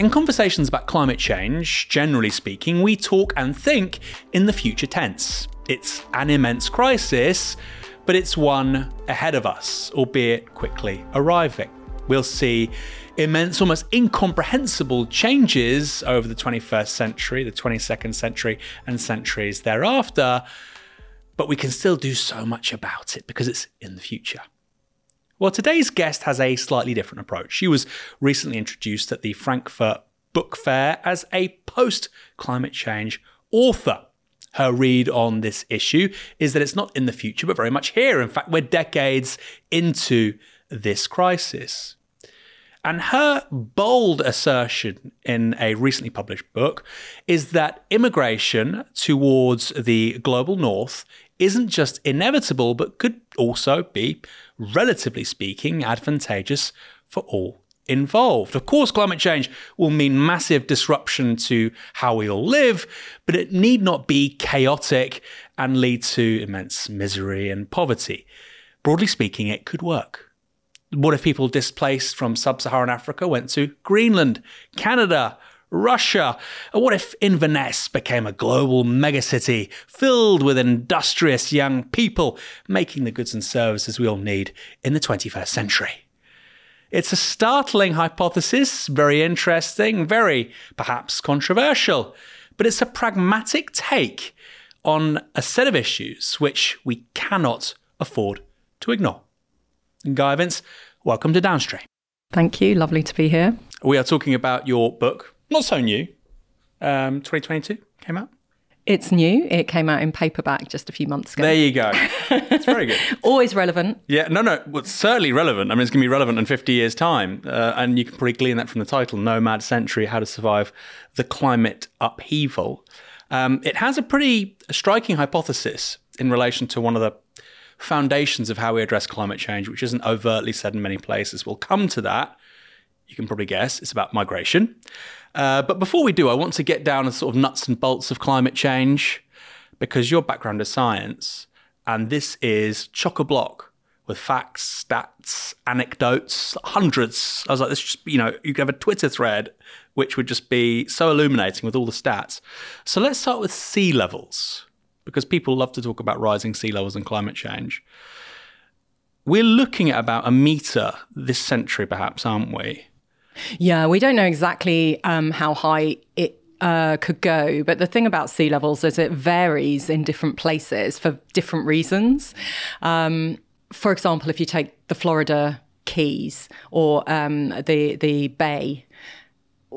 In conversations about climate change, generally speaking, we talk and think in the future tense. It's an immense crisis, but it's one ahead of us, albeit quickly arriving. We'll see immense, almost incomprehensible changes over the 21st century, the 22nd century, and centuries thereafter, but we can still do so much about it because it's in the future. Well, today's guest has a slightly different approach. She was recently introduced at the Frankfurt Book Fair as a post climate change author. Her read on this issue is that it's not in the future, but very much here. In fact, we're decades into this crisis. And her bold assertion in a recently published book is that immigration towards the global north isn't just inevitable, but could also be, relatively speaking, advantageous for all involved. Of course, climate change will mean massive disruption to how we all live, but it need not be chaotic and lead to immense misery and poverty. Broadly speaking, it could work. What if people displaced from sub Saharan Africa went to Greenland, Canada, Russia? What if Inverness became a global megacity filled with industrious young people making the goods and services we all need in the 21st century? It's a startling hypothesis, very interesting, very perhaps controversial, but it's a pragmatic take on a set of issues which we cannot afford to ignore. Gaia Vince, welcome to Downstream. Thank you. Lovely to be here. We are talking about your book, not so new, um, 2022 came out. It's new. It came out in paperback just a few months ago. There you go. It's very good. Always relevant. Yeah, no, no, well, it's certainly relevant. I mean, it's going to be relevant in 50 years' time. Uh, and you can probably glean that from the title Nomad Century How to Survive the Climate Upheaval. Um, it has a pretty striking hypothesis in relation to one of the foundations of how we address climate change, which isn't overtly said in many places. We'll come to that. You can probably guess it's about migration. Uh, but before we do, I want to get down to sort of nuts and bolts of climate change because your background is science, and this is chock a block with facts, stats, anecdotes, hundreds. I was like, this just you know, you could have a Twitter thread which would just be so illuminating with all the stats. So let's start with sea levels because people love to talk about rising sea levels and climate change. We're looking at about a meter this century, perhaps, aren't we? Yeah, we don't know exactly um, how high it uh, could go. But the thing about sea levels is it varies in different places for different reasons. Um, for example, if you take the Florida Keys or um, the the Bay,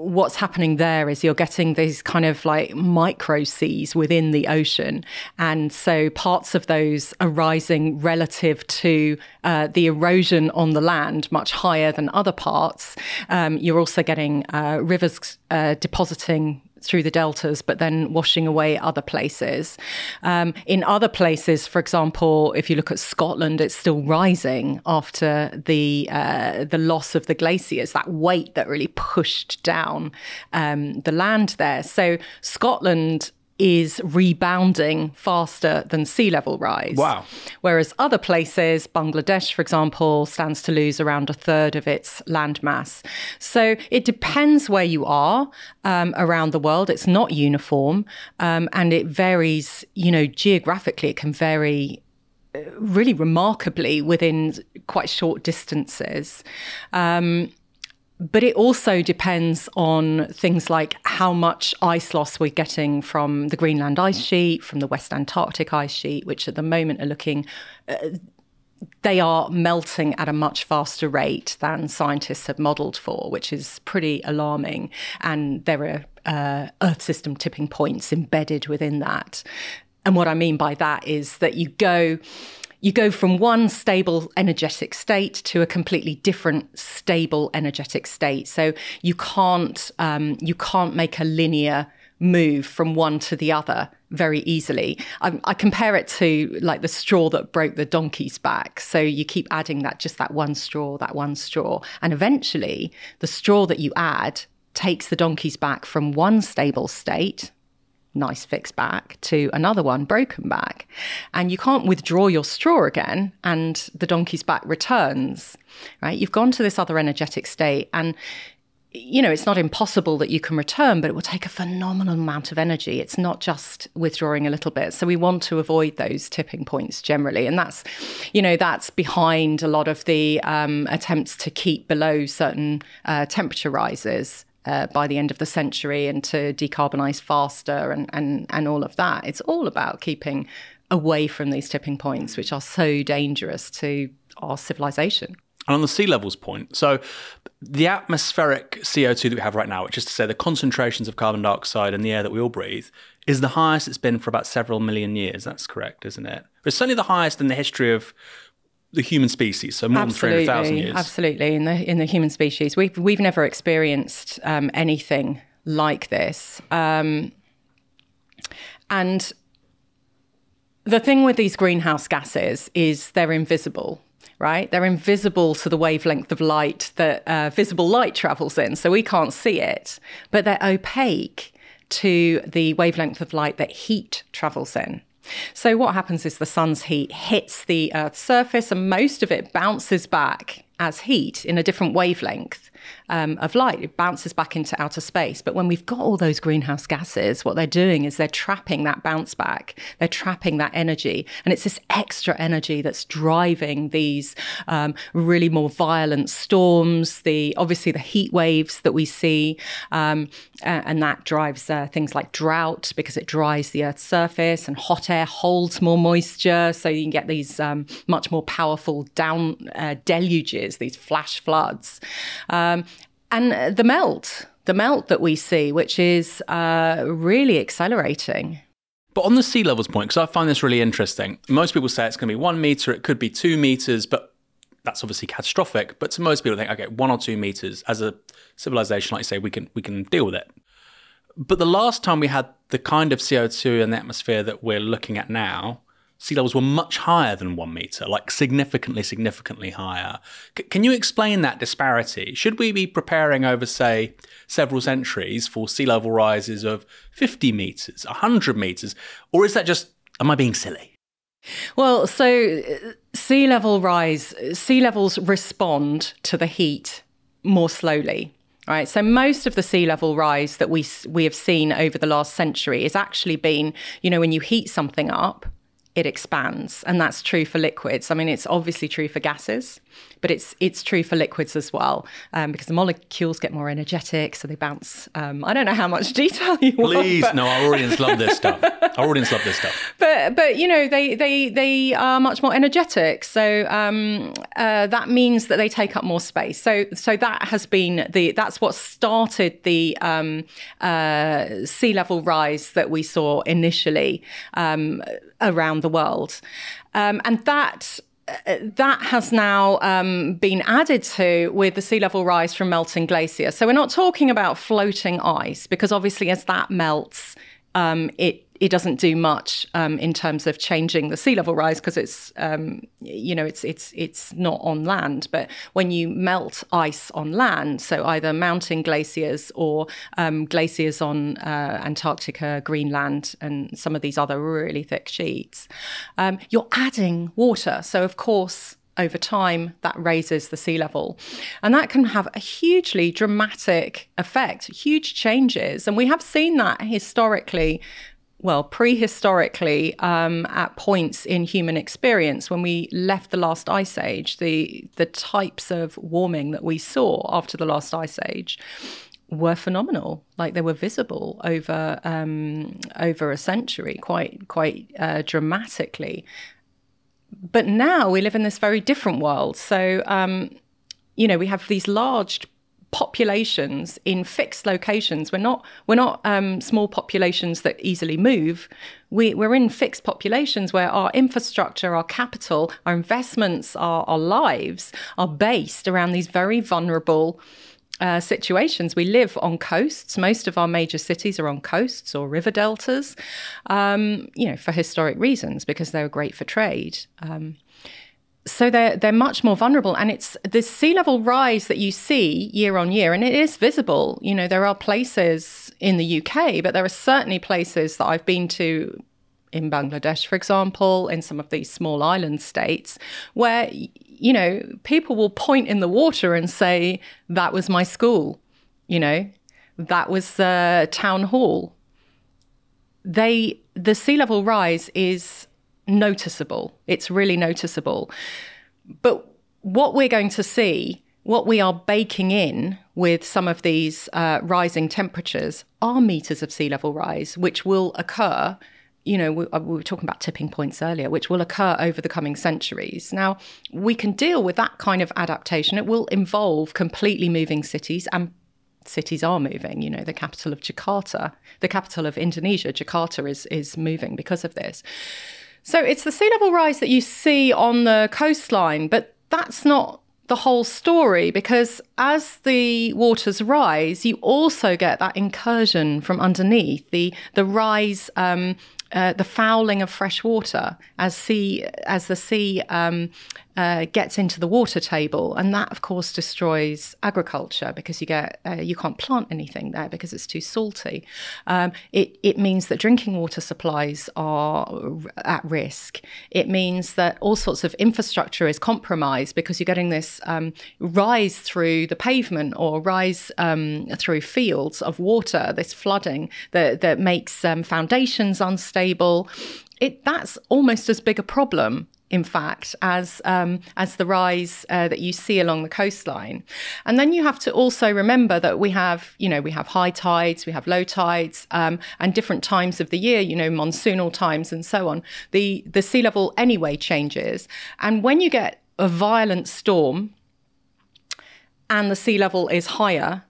what's happening there is you're getting these kind of like micro seas within the ocean. And so parts of those are rising relative to uh, the erosion on the land much higher than other parts. Um, you're also getting uh, rivers uh, depositing through the deltas, but then washing away other places. Um, in other places, for example, if you look at Scotland, it's still rising after the uh, the loss of the glaciers. That weight that really pushed down um, the land there. So Scotland is rebounding faster than sea level rise. Wow. Whereas other places, Bangladesh, for example, stands to lose around a third of its land mass. So it depends where you are um, around the world. It's not uniform um, and it varies, you know, geographically, it can vary uh, really remarkably within quite short distances. Um, but it also depends on things like how much ice loss we're getting from the Greenland ice sheet, from the West Antarctic ice sheet, which at the moment are looking. Uh, they are melting at a much faster rate than scientists have modeled for, which is pretty alarming. And there are uh, Earth system tipping points embedded within that. And what I mean by that is that you go you go from one stable energetic state to a completely different stable energetic state. So you can't um, you can't make a linear move from one to the other very easily. I, I, compare it to like the straw that broke the donkey's back. So you keep adding that, just that one straw, that one straw. And eventually, the straw that you add takes the donkey's back from one stable state, nice fixed back to another one broken back. And you can't withdraw your straw again and the donkey's back returns, right? You've gone to this other energetic state and you know, it's not impossible that you can return, but it will take a phenomenal amount of energy. It's not just withdrawing a little bit. So we want to avoid those tipping points generally. And that's, you know, that's behind a lot of the um, attempts to keep below certain uh, temperature rises. Uh, by the end of the century, and to decarbonize faster, and, and and all of that. It's all about keeping away from these tipping points, which are so dangerous to our civilization. And on the sea levels point, so the atmospheric CO2 that we have right now, which is to say the concentrations of carbon dioxide in the air that we all breathe, is the highest it's been for about several million years. That's correct, isn't it? It's certainly the highest in the history of the human species, so more absolutely, than 300,000 years. Absolutely, in the, in the human species. We've, we've never experienced um, anything like this. Um, and the thing with these greenhouse gases is they're invisible right? They're invisible to the wavelength of light that uh, visible light travels in, so we can't see it, but they're opaque to the wavelength of light that heat travels in. So, what happens is the sun's heat hits the Earth's surface, and most of it bounces back as heat in a different wavelength um, of light. It bounces back into outer space. But when we've got all those greenhouse gases, what they're doing is they're trapping that bounce back. They're trapping that energy. And it's this extra energy that's driving these um, really more violent storms, the obviously the heat waves that we see. Um, and that drives uh, things like drought because it dries the Earth's surface and hot air holds more moisture. So you can get these um, much more powerful down uh, deluges, these flash floods. Um, and the melt, the melt that we see, which is uh, really accelerating. But on the sea levels point, because I find this really interesting, most people say it's going to be one meter, it could be two meters, but that's obviously catastrophic. But to most people, think, okay, one or two meters as a civilization, like you say, we can we can deal with it. But the last time we had the kind of CO2 in the atmosphere that we're looking at now, sea levels were much higher than one meter, like significantly, significantly higher. C- can you explain that disparity? Should we be preparing over, say, several centuries for sea level rises of 50 meters, 100 meters, or is that just, am I being silly? Well, so uh, sea level rise, sea levels respond to the heat more slowly. Right, so most of the sea level rise that we we have seen over the last century has actually been, you know, when you heat something up, it expands and that's true for liquids. I mean it's obviously true for gases but it's it's true for liquids as well um, because the molecules get more energetic so they bounce um, i don't know how much detail you want. please want, no our audience love this stuff our audience love this stuff but but you know they they they are much more energetic so um, uh, that means that they take up more space so so that has been the that's what started the um, uh, sea level rise that we saw initially um, around the world. Um, and that that has now um, been added to with the sea level rise from melting glaciers. So we're not talking about floating ice because obviously as that melts, um, it it doesn't do much um, in terms of changing the sea level rise because it's um, you know it's it's it's not on land. But when you melt ice on land, so either mountain glaciers or um, glaciers on uh, Antarctica, Greenland, and some of these other really thick sheets, um, you're adding water. So of course over time that raises the sea level and that can have a hugely dramatic effect huge changes and we have seen that historically well, prehistorically, um, at points in human experience, when we left the last ice age, the the types of warming that we saw after the last ice age were phenomenal. Like they were visible over um, over a century, quite quite uh, dramatically. But now we live in this very different world. So um, you know, we have these large populations in fixed locations. We're not we're not um, small populations that easily move. We, we're in fixed populations where our infrastructure, our capital, our investments, our, our lives are based around these very vulnerable. Uh, situations. We live on coasts. Most of our major cities are on coasts or river deltas, um, you know, for historic reasons because they were great for trade. Um, so they're they're much more vulnerable and it's the sea level rise that you see year on year and it is visible you know there are places in the UK but there are certainly places that I've been to in Bangladesh for example in some of these small island states where you know people will point in the water and say that was my school you know, that was the town hall. They the sea level rise is noticeable. It's really noticeable. But what we're going to see, what we are baking in with some of these uh, rising temperatures, are meters of sea level rise, which will occur. You know, we, uh, we were talking about tipping points earlier, which will occur over the coming centuries. Now, we can deal with that kind of adaptation. It will involve completely moving cities and cities are moving. You know, the capital of Jakarta, the capital of Indonesia, Jakarta is is moving because of this. So it's the sea level rise that you see on the coastline, but that's not the whole story because as the waters rise, you also get that incursion from underneath the the rise. Um, uh, the fouling of fresh water as sea as the sea um, uh, gets into the water table, and that of course destroys agriculture because you get uh, you can't plant anything there because it's too salty. Um, it it means that drinking water supplies are at risk. It means that all sorts of infrastructure is compromised because you're getting this um, rise through the pavement or rise um, through fields of water, this flooding that that makes um, foundations unstable. It, that's almost as big a problem in fact, as um, as the rise uh, that you see along the coastline. And then you have to also remember that we have, you know, we have high tides, we have low tides, um, and different times of the year, you know, monsoonal times and so on. The the sea level anyway changes, and when you get a violent storm and the sea level is higher,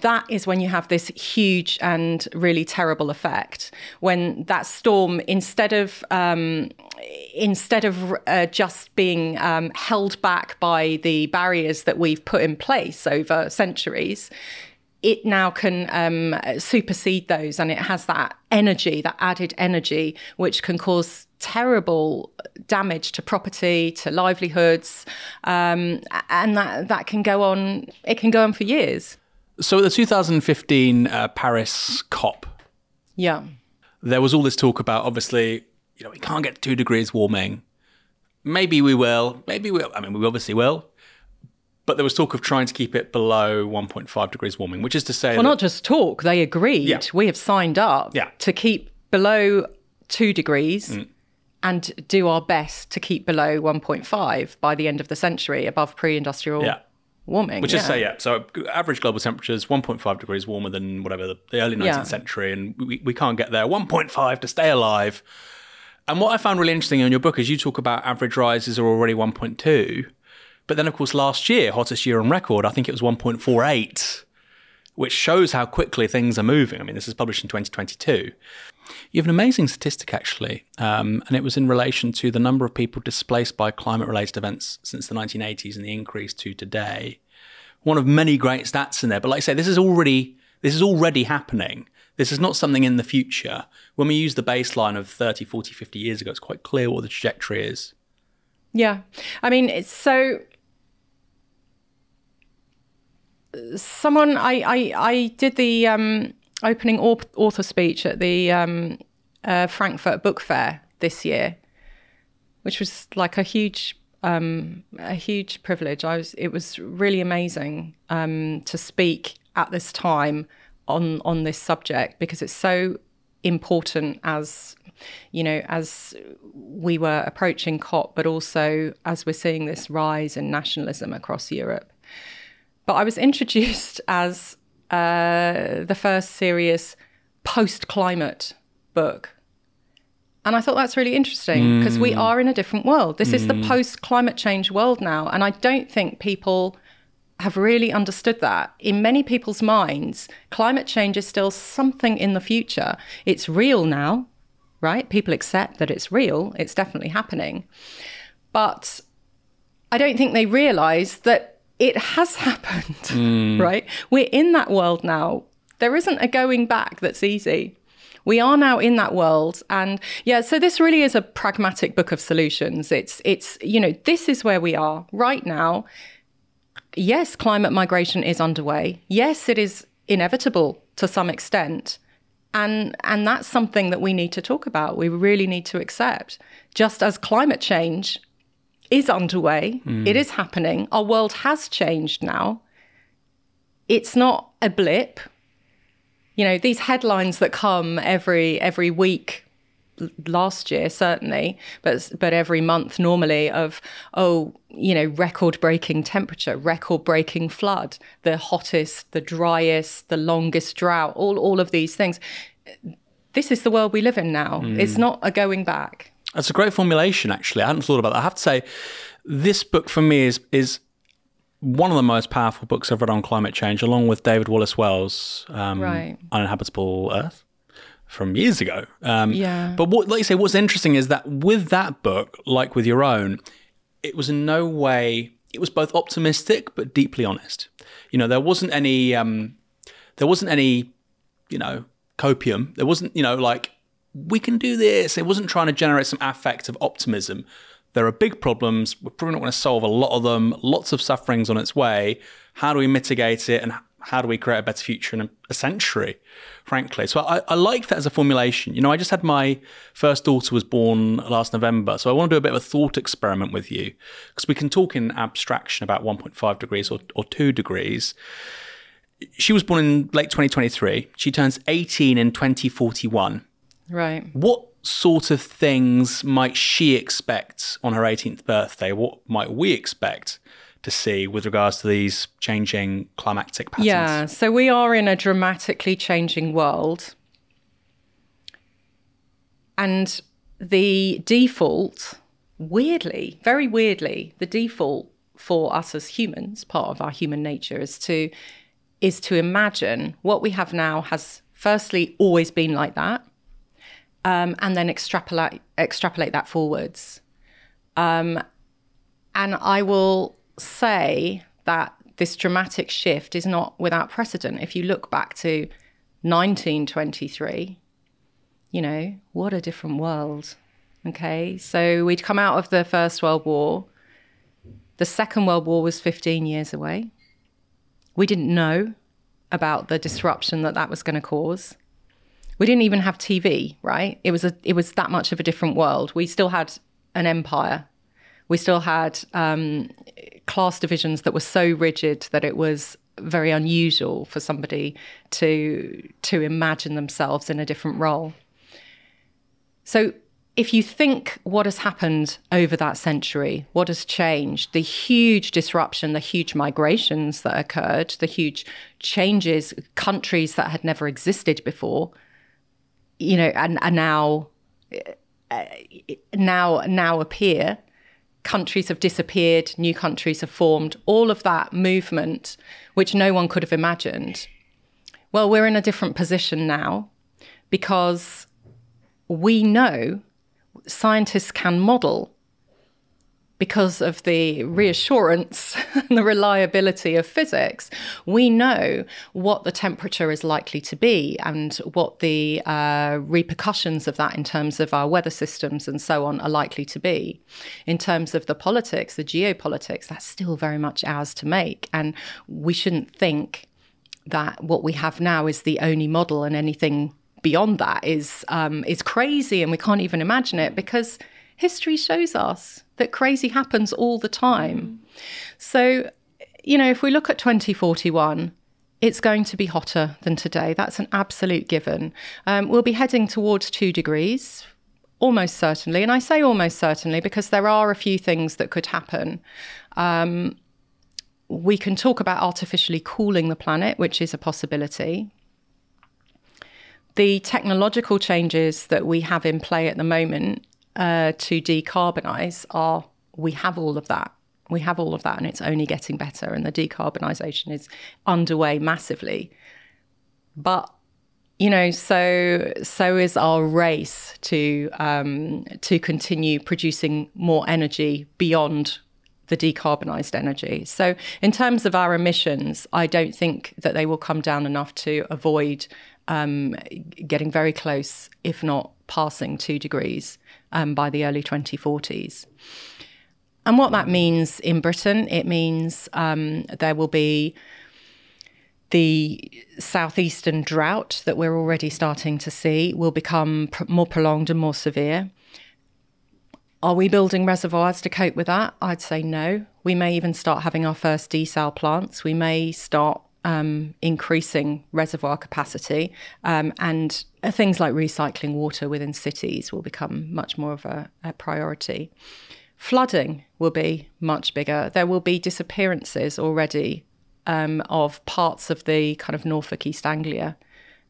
that is when you have this huge and really terrible effect. When that storm, instead of um, instead of uh, just being um, held back by the barriers that we've put in place over centuries, it now can um, supersede those, and it has that energy, that added energy, which can cause terrible damage to property, to livelihoods, um, and that that can go on. It can go on for years. So at the 2015 uh, Paris COP, yeah, there was all this talk about obviously, you know, we can't get two degrees warming. Maybe we will. Maybe we. I mean, we obviously will. But there was talk of trying to keep it below 1.5 degrees warming, which is to say, well, that, not just talk. They agreed. Yeah. We have signed up Yeah. to keep below two degrees. Mm. And do our best to keep below 1.5 by the end of the century, above pre-industrial Yeah. Warming. Which is yeah. say, yeah. So average global temperature is 1.5 degrees warmer than whatever the, the early 19th Yeah. century, and we, we can't get there. 1.5 to stay alive. And what I found really interesting in your book is you talk about average rises are already 1.2, but then of course last year, hottest year on record, I think it was 1.48, which shows how quickly things are moving. I mean, this is published in 2022. You have an amazing statistic actually, um, and it was in relation to the number of people displaced by climate-related events since the 1980s and the increase to today one of many great stats in there. But like I say, this is already this is already happening. This is not something in the future. When we use the baseline of 30, 40, 50 years ago, it's quite clear what the trajectory is. Yeah. I mean, it's so. Someone, I, I, I did the um, opening author speech at the um, uh, Frankfurt Book Fair this year, which was like a huge, um, a huge privilege. I was, it was really amazing um, to speak at this time on on this subject because it's so important as you know as we were approaching COP, but also as we're seeing this rise in nationalism across Europe. But I was introduced as uh, the first serious post climate book. And I thought that's really interesting because we are in a different world. This is the post climate change world now. And I don't think people have really understood that. In many people's minds, climate change is still something in the future. It's real now, right? People accept that it's real, it's definitely happening. But I don't think they realize that it has happened, mm. right? We're in that world now. There isn't a going back that's easy. We are now in that world and yeah, so this really is a pragmatic book of solutions. It's it's you know, this is where we are right now. Yes, climate migration is underway. Yes, it is inevitable to some extent. And and that's something that we need to talk about. We really need to accept. Just as climate change is underway. It is happening. Our world has changed now. It's not a blip. You know, these headlines that come every every week last year certainly but but every month normally of oh you know record breaking temperature record breaking flood the hottest the driest the longest drought all all of these things this is the world we live in now mm. it's not a going back that's a great formulation actually i hadn't thought about that i have to say this book for me is is one of the most powerful books I've read on climate change, along with David Wallace Wells' um, right. Uninhabitable Earth from years ago. Um, yeah. But what, like you say, what's interesting is that with that book, like with your own, it was in no way. It was both optimistic but deeply honest. You know, there wasn't any. Um, there wasn't any. You know, copium. There wasn't. You know, like we can do this. It wasn't trying to generate some affect of optimism. There are big problems. We're probably not going to solve a lot of them. Lots of sufferings on its way. How do we mitigate it? And how do we create a better future in a century, frankly. So I, I like that as a formulation. You know, I just had my first daughter was born last November, so I want to do a bit of a thought experiment with you because we can talk in abstraction about 1.5 degrees or, or 2 degrees. She was born in late 2023. She turns 18 in 2041. Right. What sort of things might she expect on her 18th birthday? What might we expect to see with regards to these changing climatic patterns? Yeah, so we are in a dramatically changing world. And the default, weirdly, very weirdly, the default for us as humans, part of our human nature, is to is to imagine what we have now has firstly always been like that, um, and then extrapolate extrapolate that forwards. Um, and I will say that this dramatic shift is not without precedent. If you look back to 1923, you know, what a different world. Okay, so we'd come out of the First World War. The Second World War was 15 years away. We didn't know about the disruption that that was going to cause. We didn't even have TV, right? It was a, it was that much of a different world. We still had an empire. We still had um, class divisions that were so rigid that it was very unusual for somebody to to imagine themselves in a different role. So if you think what has happened over that century, what has changed, the huge disruption, the huge migrations that occurred, the huge changes, countries that had never existed before, you know, and are now uh, now now appear countries have disappeared, new countries have formed, all of that movement, which no one could have imagined. Well, we're in a different position now because we know scientists can model because of the reassurance and the reliability of physics, we know what the temperature is likely to be and what the uh, repercussions of that in terms of our weather systems and so on are likely to be. In terms of the politics, the geopolitics, that's still very much ours to make. And we shouldn't think that what we have now is the only model and anything beyond that is um, is crazy and we can't even imagine it because history shows us that crazy happens all the time. So, you know, if we look at 2041, it's going to be hotter than today. That's an absolute given. Um, we'll be heading towards two degrees, almost certainly. And I say almost certainly because there are a few things that could happen. Um, we can talk about artificially cooling the planet, which is a possibility. The technological changes that we have in play at the moment uh, to decarbonize are we have all of that. We have all of that, and it's only getting better. And the decarbonisation is underway massively. But you know, so so is our race to um, to continue producing more energy beyond the decarbonised energy. So, in terms of our emissions, I don't think that they will come down enough to avoid um, getting very close, if not passing two degrees um, by the early 2040s. And what that means in Britain, it means um, there will be the southeastern drought that we're already starting to see will become pr- more prolonged and more severe. Are we building reservoirs to cope with that? I'd say no. We may even start having our first desal plants. We may start um, increasing reservoir capacity, um, and things like recycling water within cities will become much more of a, a priority. Flooding will be much bigger. There will be disappearances already um, of parts of the kind of Norfolk East Anglia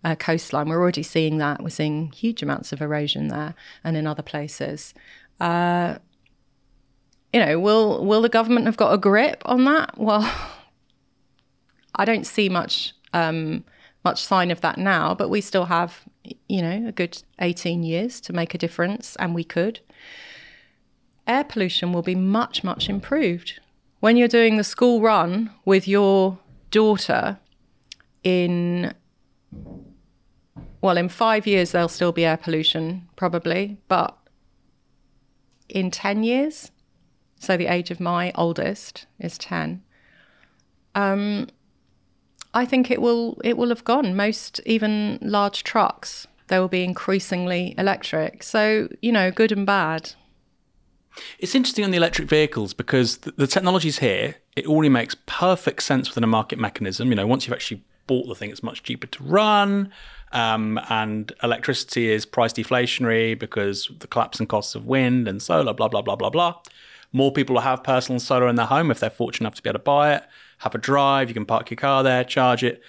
uh, coastline. We're already seeing that. We're seeing huge amounts of erosion there and in other places. Uh, you know, will will the government have got a grip on that? Well, I don't see much um, much sign of that now, but we still have, you know, a good 18 years to make a difference, and we could. Air pollution will be much, much improved. When you're doing the school run with your daughter in, well, in five years, there'll still be air pollution, probably, but in 10 years, so the age of my oldest is 10, um, I think it will it will have gone. Most even large trucks, they will be increasingly electric. So, you know, good and bad. It's interesting on the electric vehicles because the, the technology's here. It already makes perfect sense within a market mechanism. You know, once you've actually bought the thing, it's much cheaper to run. Um, and electricity is price deflationary because the collapse in costs of wind and solar, blah, blah, blah, blah, blah. More people will have personal solar in their home if they're fortunate enough to be able to buy it have a drive, you can park your car there, charge it.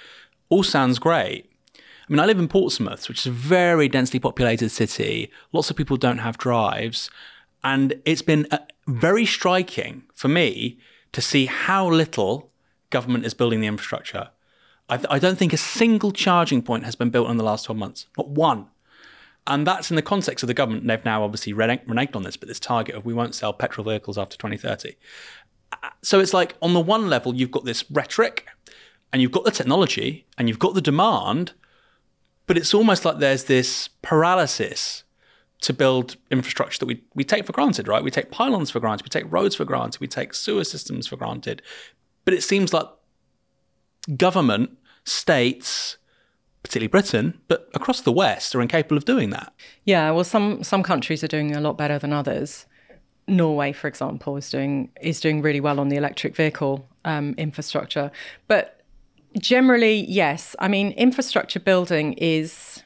All sounds great. I mean, I live in Portsmouth, which is a very densely populated city. Lots of people don't have drives. And it's been uh, very striking for me to see how little government is building the infrastructure. I, th- I, don't think a single charging point has been built in the last 12 months, not one. And that's in the context of the government. They've now obviously reneged on this, but this target of we won't sell petrol vehicles after 2030 so it's like on the one level you've got this rhetoric and you've got the technology and you've got the demand but it's almost like there's this paralysis to build infrastructure that we, we take for granted right we take pylons for granted we take roads for granted we take sewer systems for granted but it seems like government states particularly Britain, but across the West are incapable of doing that. Yeah, well, some some countries are doing a lot better than others. Norway, for example, is doing is doing really well on the electric vehicle um, infrastructure. But generally, yes. I mean, infrastructure building is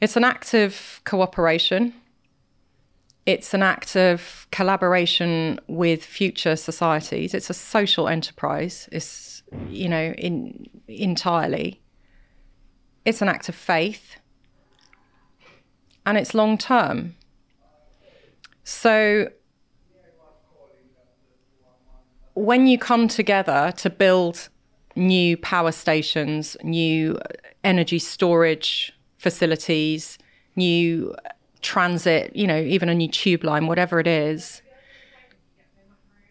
it's an act of cooperation. It's an act of collaboration with future societies. It's a social enterprise. It's you know in entirely. It's an act of faith, and it's long term. So when you come together to build new power stations, new energy storage facilities, new transit, you know, even a new tube line, whatever it is,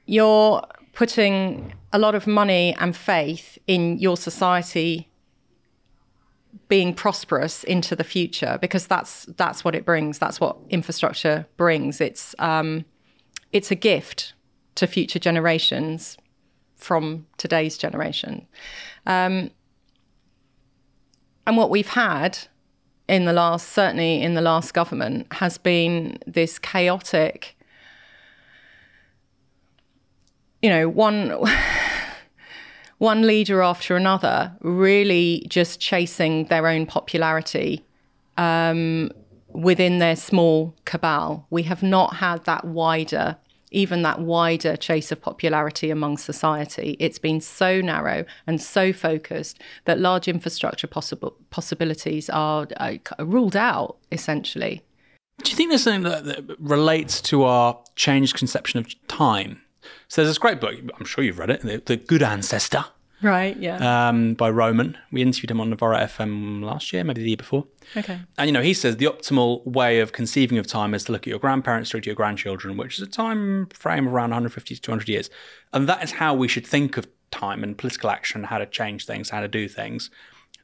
you're putting a lot of money and faith in your society being prosperous into the future because that's that's what it brings. That's what infrastructure brings. It's um, it's a gift to future generations from today's generation. Um, and what we've had in the last, certainly in the last government, has been this chaotic, you know, one one leader after another really just chasing their own popularity um, within their small cabal. We have not had that wider, even that wider chase of popularity among society. It's been so narrow and so focused that large infrastructure possible possibilities are uh, ruled out essentially. Do you think there's something that, that relates to our changed conception of time? So there's this great book, I'm sure you've read it, The, the Good Ancestor. Right, yeah. Um, by Roman. We interviewed him on Novara FM last year, maybe the year before. Okay. And, you know, he says the optimal way of conceiving of time is to look at your grandparents through to your grandchildren, which is a time frame of around 150 to 200 years. And that is how we should think of time and political action, how to change things, how to do things.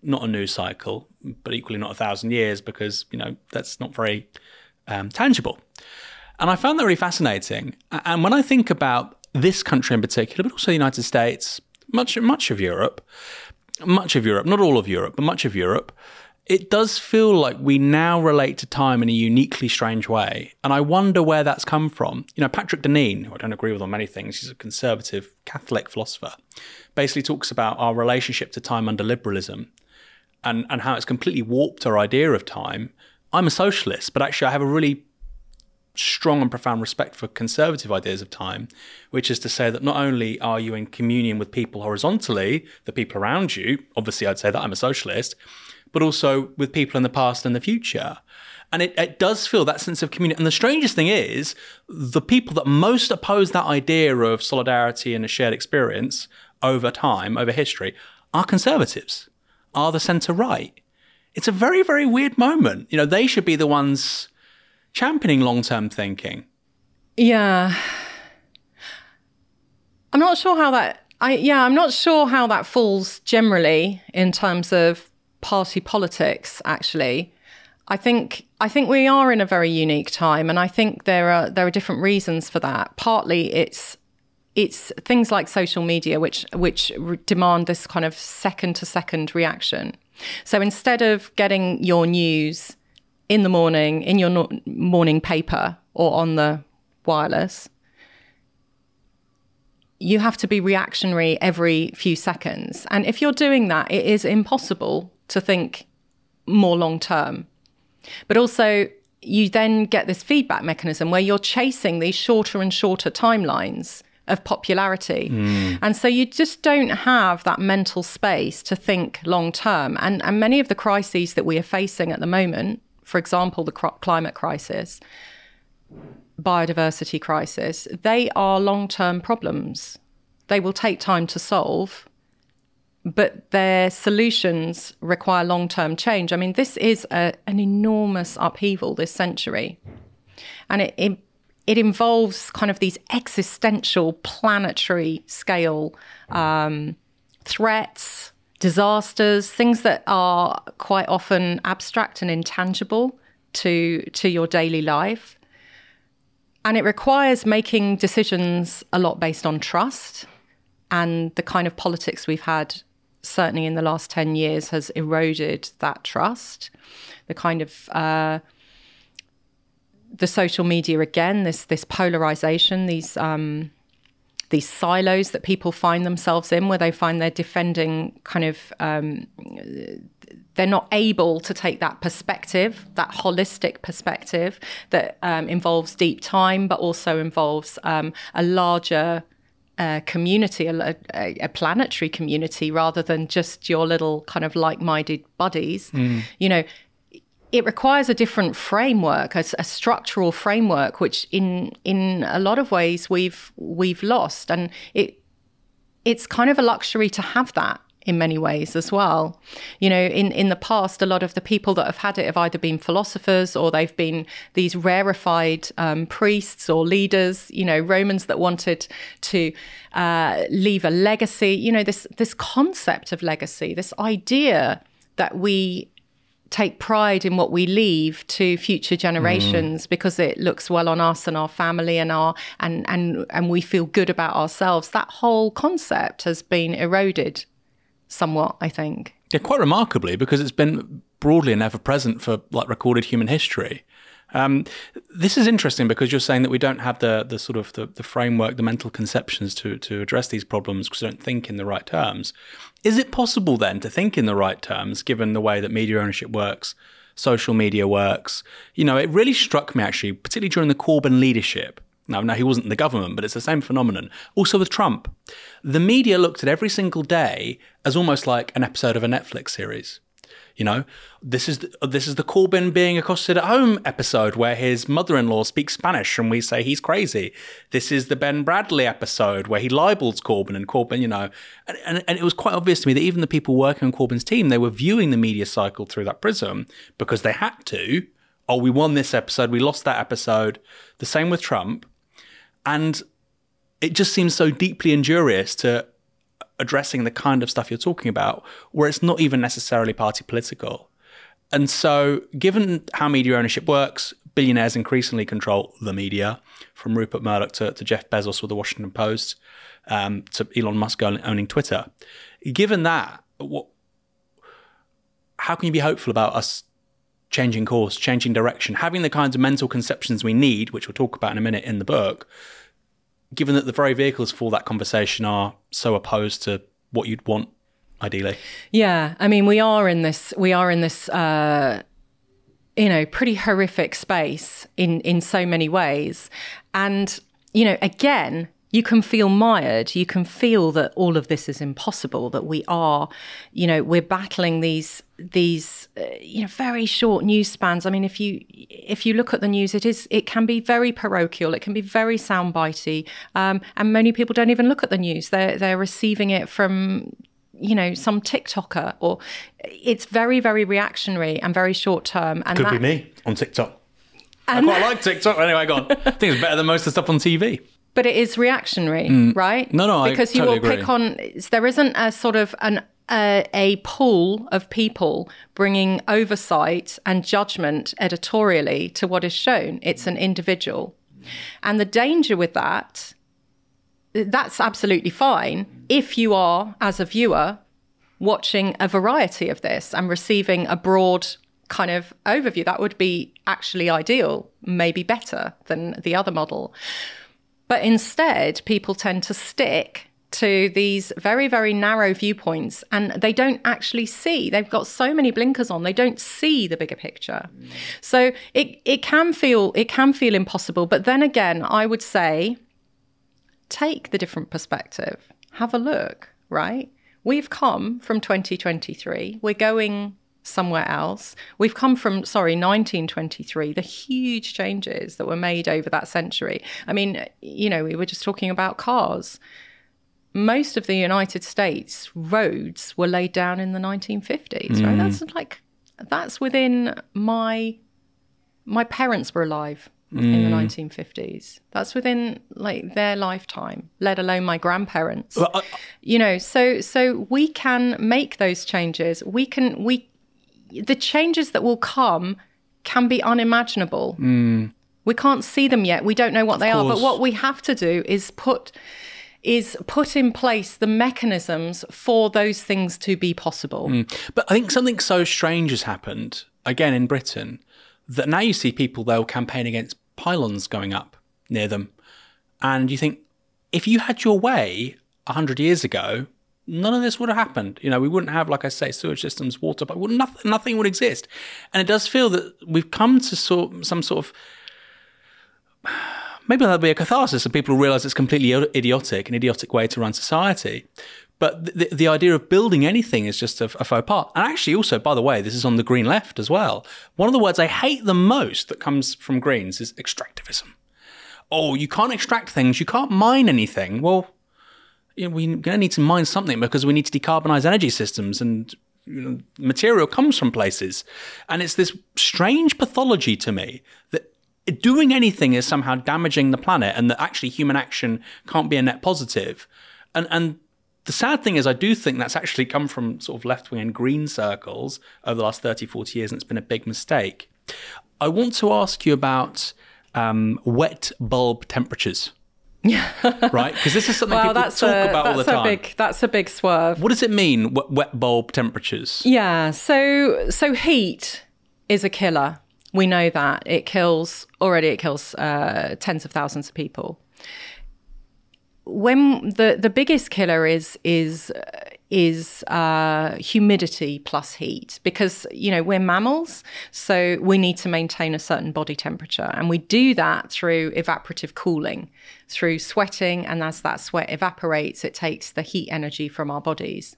Not a news cycle, but equally not a thousand years because, you know, that's not very um, tangible. And I found that really fascinating. And when I think about this country in particular, but also the United States, much much of Europe, much of Europe, not all of Europe, but much of Europe, it does feel like we now relate to time in a uniquely strange way. And I wonder where that's come from. You know, Patrick Deneen, who I don't agree with on many things, he's a conservative Catholic philosopher, basically talks about our relationship to time under liberalism and, and how it's completely warped our idea of time. I'm a socialist, but actually I have a really strong and profound respect for conservative ideas of time, which is to say that not only are you in communion with people horizontally, the people around you, obviously I'd say that I'm a socialist, but also with people in the past and the future. And it, it does feel that sense of community. And the strangest thing is, the people that most oppose that idea of solidarity and a shared experience over time, over history, are conservatives, are the centre right. It's a very, very weird moment. You know, they should be the ones championing long term thinking. Yeah. I'm not sure how that I yeah, I'm not sure how that falls generally in terms of party politics actually. I think I think we are in a very unique time and I think there are there are different reasons for that. Partly it's it's things like social media which which demand this kind of second to second reaction. So instead of getting your news in the morning in your no- morning paper or on the wireless, you have to be reactionary every few seconds. And if you're doing that, it is impossible to think more long term. But also, you then get this feedback mechanism where you're chasing these shorter and shorter timelines of popularity. Mm. And so you just don't have that mental space to think long term. And, and many of the crises that we are facing at the moment, for example, the climate crisis, biodiversity crisis, they are long term problems. They will take time to solve but their solutions require long term change. I mean, this is a, an enormous upheaval this century. And it, it, it, involves kind of these existential planetary scale um, threats, disasters, things that are quite often abstract and intangible to, to your daily life. And it requires making decisions a lot based on trust and the kind of politics we've had certainly in the last 10 years has eroded that trust. The kind of uh, the social media again, this this polarization, these um, these silos that people find themselves in, where they find they're defending kind of um, they're not able to take that perspective, that holistic perspective that um, involves deep time, but also involves um, a larger a community, a, a, planetary community, rather than just your little kind of like-minded buddies. Mm. You know, it requires a different framework, a, a, structural framework, which in in a lot of ways we've we've lost, and it it's kind of a luxury to have that in many ways as well. You know, in, in the past, a lot of the people that have had it have either been philosophers or they've been these rarefied um, priests or leaders, you know, Romans that wanted to uh, leave a legacy. You know, this, this concept of legacy, this idea that we take pride in what we leave to future generations mm. because it looks well on us and our family and our and and and we feel good about ourselves that whole concept has been eroded somewhat, I think. Yeah, quite remarkably, because it's been broadly and ever present for like recorded human history. Um, this is interesting because you're saying that we don't have the the sort of the, the framework, the mental conceptions to to address these problems because we don't think in the right terms. Is it possible then to think in the right terms, given the way that media ownership works, social media works? You know, it really struck me actually, particularly during the Corbyn leadership, now, now he wasn't in the government, but it's the same phenomenon. Also with Trump, the media looked at every single day as almost like an episode of a Netflix series. You know, this is the, this is the Corbyn being accosted at home episode where his mother-in-law speaks Spanish and we say he's crazy. This is the Ben Bradley episode where he libels Corbyn and Corbyn, you know, and, and, and it was quite obvious to me that even the people working on Corbyn's team, they were viewing the media cycle through that prism because they had to. Oh, we won this episode, we lost that episode. The same with Trump. And it just seems so deeply injurious to addressing the kind of stuff you're talking about, where it's not even necessarily party political. And so, given how media ownership works, billionaires increasingly control the media, from Rupert Murdoch to, to Jeff Bezos with the Washington Post um, to Elon Musk owning Twitter. Given that, what, how can you be hopeful about us changing course, changing direction, having the kinds of mental conceptions we need, which we'll talk about in a minute in the book, given that the very vehicles for that conversation are so opposed to what you'd want ideally? Yeah, I mean, we are in this. We are in this. Uh, you know, pretty horrific space in in so many ways, and you know, again, you can feel mired. You can feel that all of this is impossible. That we are, you know, we're battling these these uh, you know very short news spans. I mean, if you if you look at the news, it is it can be very parochial. It can be very soundbitey, um, and many people don't even look at the news. They're they're receiving it from you know some TikToker, or it's very very reactionary and very short term. And Could that, be me on TikTok. I quite like TikTok. Anyway, go on. I think it's better than most of the stuff on TV. But it is reactionary, right? Mm. No, no, I because you totally will pick on. There isn't a sort of an a, a pool of people bringing oversight and judgment editorially to what is shown. It's an individual, and the danger with that. That's absolutely fine if you are, as a viewer, watching a variety of this and receiving a broad kind of overview. That would be actually ideal, maybe better than the other model. But instead, people tend to stick to these very, very narrow viewpoints and they don't actually see. They've got so many blinkers on, they don't see the bigger picture. So it, it can feel it can feel impossible. But then again, I would say take the different perspective. Have a look, right? We've come from 2023. We're going somewhere else. We've come from, sorry, 1923, the huge changes that were made over that century. I mean, you know, we were just talking about cars. Most of the United States roads were laid down in the 1950s, right? Mm. That's like, that's within my, my parents were alive in the mm. 1950s. That's within like their lifetime, let alone my grandparents Well, I- you know so so we can make those changes we can we the changes that will come can be unimaginable. Mm. We can't see them yet. We don't know what they are. But what we have to do is put is put in place the mechanisms for those things to be possible. Mm. But I think something so strange has happened again in Britain that now you see people they'll campaign against pylons going up near them, and you think if you had your way a hundred years ago, none of this would have happened. You know, we wouldn't have, like I say, sewage systems, water, but nothing, nothing would exist. And it does feel that we've come to sort some sort of maybe there'll be a catharsis and people realize it's completely idiotic, an idiotic way to run society. But the, the idea of building anything is just a, a faux pas. And actually, also, by the way, this is on the green left as well. One of the words I hate the most that comes from Greens is extractivism. Oh, you can't extract things, you can't mine anything. Well, you know, we're going to need to mine something because we need to decarbonize energy systems and you know, material comes from places. And it's this strange pathology to me that doing anything is somehow damaging the planet and that actually human action can't be a net positive. And, and the sad thing is, I do think that's actually come from sort of left wing and green circles over the last 30, 40 years, and it's been a big mistake. I want to ask you about um, wet bulb temperatures. Right? Because this is something well people that's talk a, about all the time. big that's a big swerve What does it mean, wet, wet bulb temperatures? Yeah, so so heat is a killer. We know that it kills already. It kills uh, tens of thousands of people. When the the biggest killer is is is uh, humidity plus heat because you know we're mammals, so we need to maintain a certain body temperature, and we do that through evaporative cooling, through sweating, and as that sweat evaporates, it takes the heat energy from our bodies.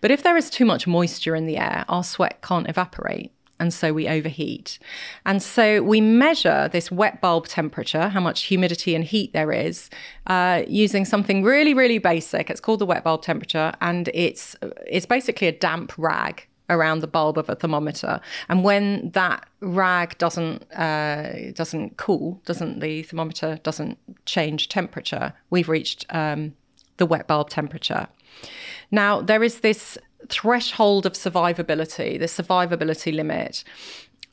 But if there is too much moisture in the air, our sweat can't evaporate. And so we overheat. And so we measure this wet bulb temperature, how much humidity and heat there is, uh, using something really, really basic. It's called the wet bulb temperature. And it's, it's basically a damp rag around the bulb of a thermometer. And when that rag doesn't uh, doesn't cool, doesn't the thermometer doesn't change temperature, we've reached um, the wet bulb temperature. Now there is this threshold of survivability, the survivability limit,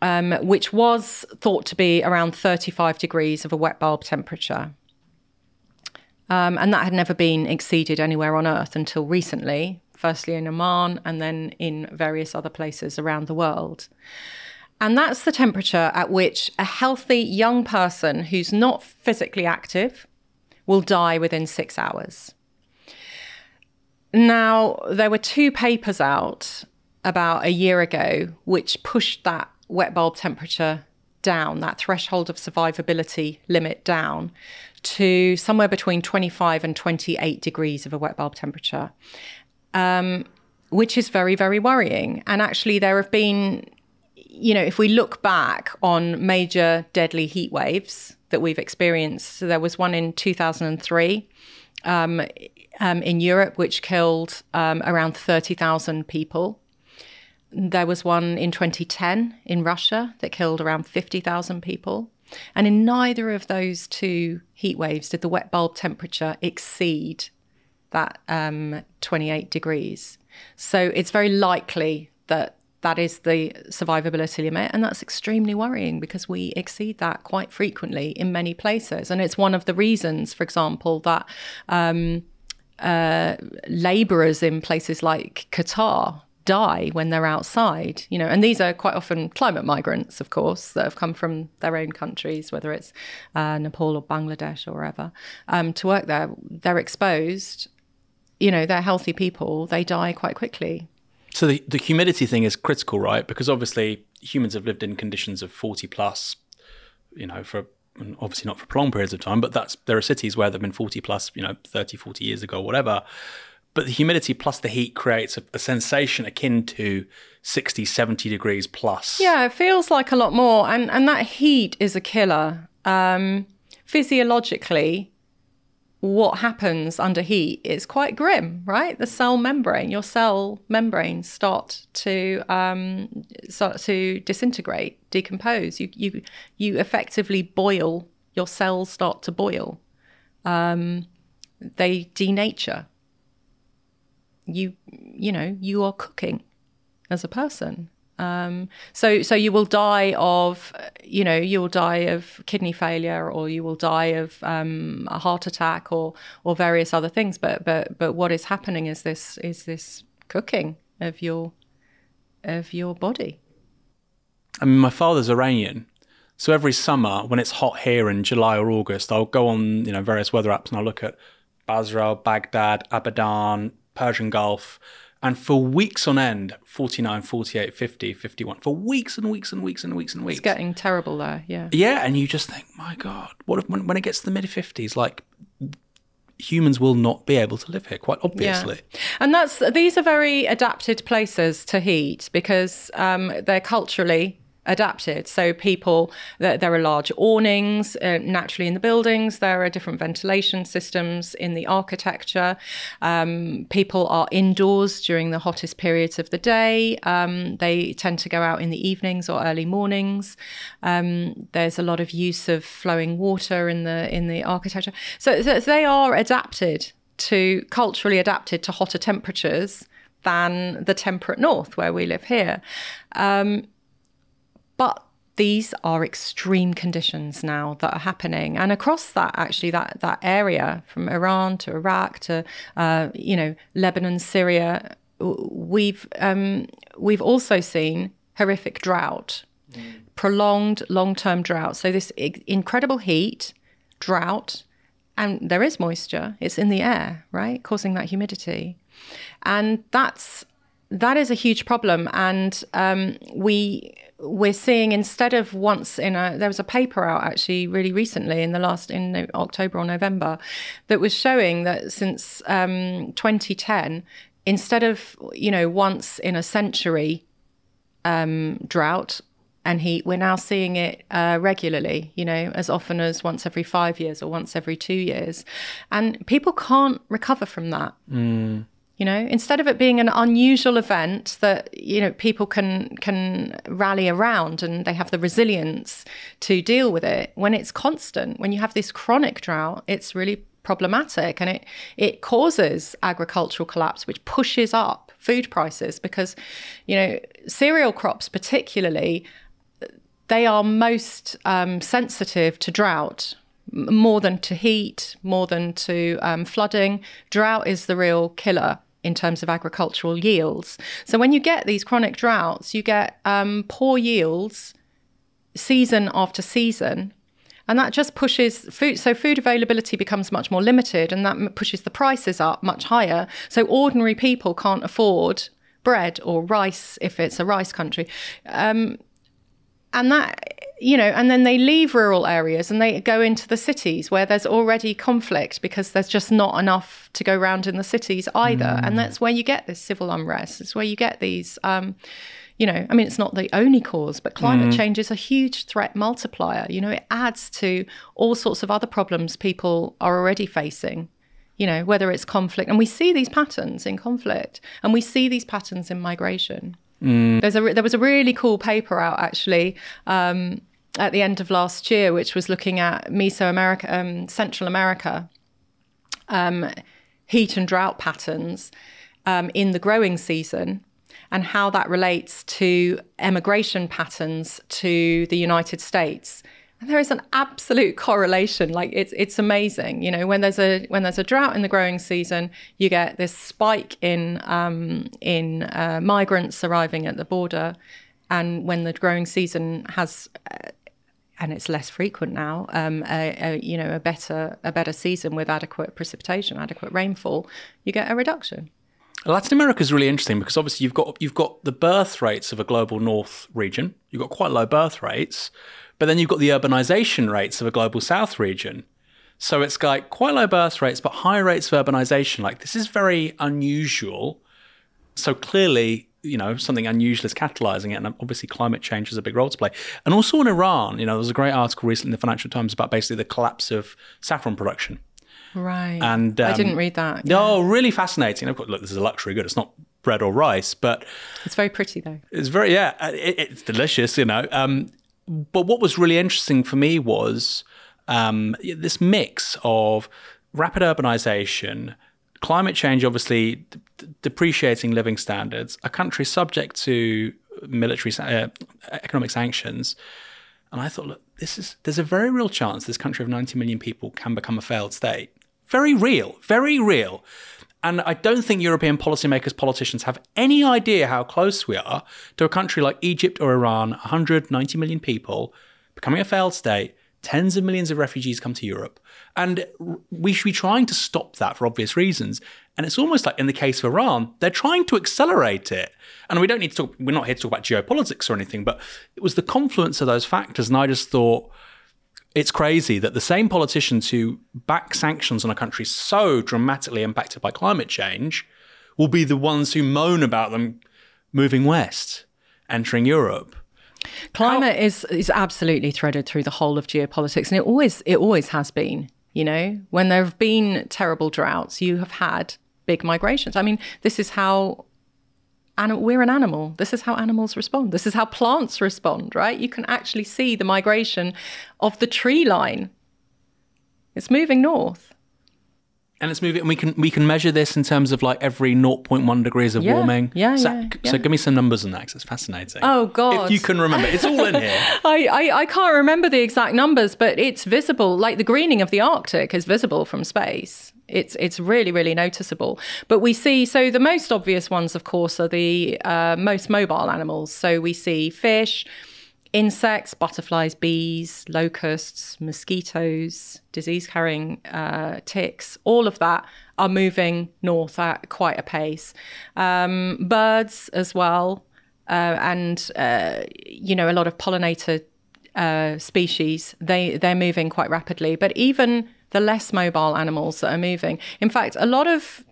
um, which was thought to be around 35 degrees of a wet bulb temperature. Um, and that had never been exceeded anywhere on Earth until recently, firstly in Oman and then in various other places around the world. And that's the temperature at which a healthy young person who's not physically active will die within six hours. Now, there were two papers out about a year ago which pushed that wet bulb temperature down, that threshold of survivability limit down to somewhere between 25 and 28 degrees of a wet bulb temperature, um, which is very, very worrying. And actually, there have been, you know, if we look back on major deadly heat waves that we've experienced, so there was one in 2003. Um, um, in Europe, which killed um, around 30,000 people. There was one in 2010 in Russia that killed around 50,000 people. And in neither of those two heat waves did the wet bulb temperature exceed that um, 28 degrees. So it's very likely that that is the survivability limit. And that's extremely worrying because we exceed that quite frequently in many places. And it's one of the reasons, for example, that. Um, uh, laborers in places like Qatar die when they're outside, you know, and these are quite often climate migrants, of course, that have come from their own countries, whether it's uh, Nepal or Bangladesh or wherever, um, to work there. They're exposed, you know, they're healthy people, they die quite quickly. So the, the humidity thing is critical, right? Because obviously humans have lived in conditions of 40 plus, you know, for obviously not for prolonged periods of time, but that's there are cities where they've been 40 plus, you know, 30, 40 years ago, whatever. But the humidity plus the heat creates a, a, sensation akin to 60 70 degrees plus. Yeah it feels like a lot more and and that heat is a killer. Um, physiologically what happens under heat is quite grim right? The cell membrane your cell membranes start to um, start to disintegrate decompose. You you you effectively boil your cells start to boil. Um, they denature. You you know you are cooking as a person um, so so you will die of you know you will die of kidney failure or you will die of um, a heart attack or or various other things. But but but what is happening is this is this cooking of your of your body. I mean my father's Iranian. So every summer when it's hot here in July or August I'll go on you know various weather apps and I'll look at Basra Baghdad Abadan Persian Gulf, and for weeks on end 49 48 50 51 for weeks and weeks and weeks and weeks and weeks. it's getting terrible there yeah. Yeah and you just think my god what if when, when it gets to the mid 50s like humans will not be able to live here quite obviously. Yeah. and that's these are very adapted places to heat because um, they're culturally adapted. So people, there, there are large awnings uh, naturally in the buildings. There are different ventilation systems in the architecture. Um, people are indoors during the hottest periods of the day. Um, they tend to go out in the evenings or early mornings. Um, there's a lot of use of flowing water in the in the architecture. So, so they are adapted to culturally adapted to hotter temperatures than the temperate north where we live here. Um, but these are extreme conditions now that are happening, and across that actually that that area from Iran to Iraq to uh, you know Lebanon, Syria, we've um, we've also seen horrific drought, mm. prolonged long term drought. So this incredible heat, drought, and there is moisture. It's in the air, right, causing that humidity, and that's that is a huge problem. And um, we we're seeing instead of once in a there was a paper out actually really recently in the last in October or November that was showing that since um, 2010 instead of you know once in a century um, drought and heat we're now seeing it uh, regularly you know as often as once every five years or once every two years. And people can't recover from that. Mm you know instead of it being an unusual event that you know people can can rally around and they have the resilience to deal with it when it's constant when you have this chronic drought it's really problematic. And it it causes agricultural collapse which pushes up food prices because you know cereal crops particularly they are most um, sensitive to drought more than to heat more than to um, flooding. Drought is the real killer in terms of agricultural yields. So when you get these chronic droughts, you get um, poor yields season after season. And that just pushes food. So food availability becomes much more limited, and that pushes the prices up much higher. So ordinary people can't afford bread or rice if it's a rice country. Um, and that you know, and then they leave rural areas and they go into the cities where there's already conflict because there's just not enough to go around in the cities either. Mm. And that's where you get this civil unrest. It's where you get these, um, you know, I mean, it's not the only cause, but climate mm. change is a huge threat multiplier. You know, it adds to all sorts of other problems people are already facing. You know, whether it's conflict, and we see these patterns in conflict, and we see these patterns in migration. Mm. There's a there was a really cool paper out actually um, at the end of last year, which was looking at Mesoamerica, um, Central America, um, heat and drought patterns um, in the growing season, and how that relates to emigration patterns to the United States. And there is an absolute correlation. Like it's it's amazing. You know, when there's a when there's a drought in the growing season, you get this spike in um, in uh, migrants arriving at the border, and when the growing season has uh, and it's less frequent now. Um, a, a, you know, a better a better season with adequate precipitation, adequate rainfall, you get a reduction. Latin America is really interesting because obviously you've got you've got the birth rates of a global north region. You've got quite low birth rates, but then you've got the urbanization rates of a global south region. So it's like quite low birth rates, but high rates of urbanization. Like this is very unusual. So clearly, you know, something unusual is catalyzing it. And obviously, climate change has a big role to play. And also in Iran, you know, there was a great article recently in the Financial Times about basically the collapse of saffron production. Right. And um, I didn't read that. No, yeah. really fascinating. Look, this is a luxury good. It's not bread or rice, but it's very pretty though. It's very yeah. Uh, it, it's delicious, you know. Um, but what was really interesting for me was um, this mix of rapid urbanization climate change, obviously, d- depreciating living standards, a country subject to military uh, economic sanctions. And I thought, look, this is there's a very real chance this country of 90 million people can become a failed state. Very real, very real. And I don't think European policymakers, politicians have any idea how close we are to a country like Egypt or Iran, 190 million people, becoming a failed state, tens of millions of refugees come to Europe. And we should be trying to stop that for obvious reasons. And it's almost like in the case of Iran, they're trying to accelerate it. And we don't need to talk, we're not here to talk about geopolitics or anything, but it was the confluence of those factors. And I just thought, it's crazy that the same politicians who back sanctions on a country so dramatically impacted by climate change will be the ones who moan about them moving west, entering Europe. Climate How- is is absolutely threaded through the whole of geopolitics, and it always it always has been. You know, when there have been terrible droughts, you have had big migrations. I mean, this is how and we're an animal. This is how animals respond. This is how plants respond, right? You can actually see the migration of the tree line. It's moving north and it's moving. And we can we can measure this in terms of like every 0.1 degrees of yeah, warming. Yeah, so, yeah, yeah. So give me some numbers on that because it's fascinating. Oh God! If you can remember, it's all in here. I, I I can't remember the exact numbers, but it's visible. Like the greening of the Arctic is visible from space. It's it's really really noticeable. But we see so the most obvious ones, of course, are the uh, most mobile animals. So we see fish insects, butterflies, bees, locusts, mosquitoes, disease carrying uh, ticks, all of that are moving north at quite a pace. Um, birds as well, uh, and uh, you know, a lot of pollinator uh, species, they, they're moving quite rapidly. But even the less mobile animals that are moving, in fact, a lot of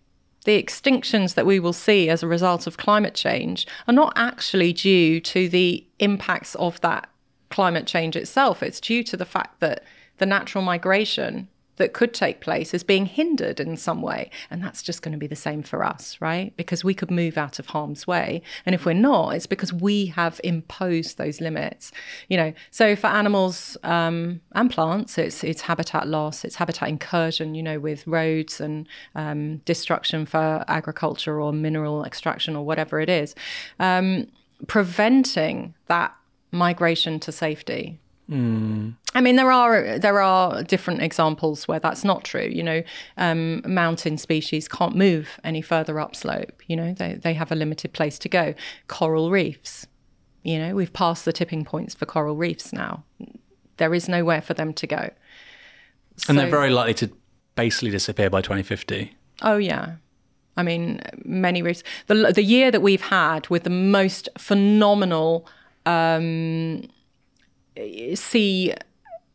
the extinctions that we will see as a result of climate change are not actually due to the impacts of that climate change itself. It's due to the fact that the natural migration that could take place is being hindered in some way. And that's just going to be the same for us, right? Because we could move out of harm's way. And if we're not, it's because we have imposed those limits. You know, so for animals um, and plants, it's it's habitat loss, it's habitat incursion, you know, with roads and um, destruction for agriculture or mineral extraction or whatever it is. Um, preventing that migration to safety I mean, there are there are different examples where that's not true. You know, um, mountain species can't move any further upslope. You know, they they have a limited place to go. Coral reefs, you know, we've passed the tipping points for coral reefs now. There is nowhere for them to go. And they're very likely to basically disappear by 2050. Oh yeah. I mean, many reefs. The the year that we've had with the most phenomenal um, sea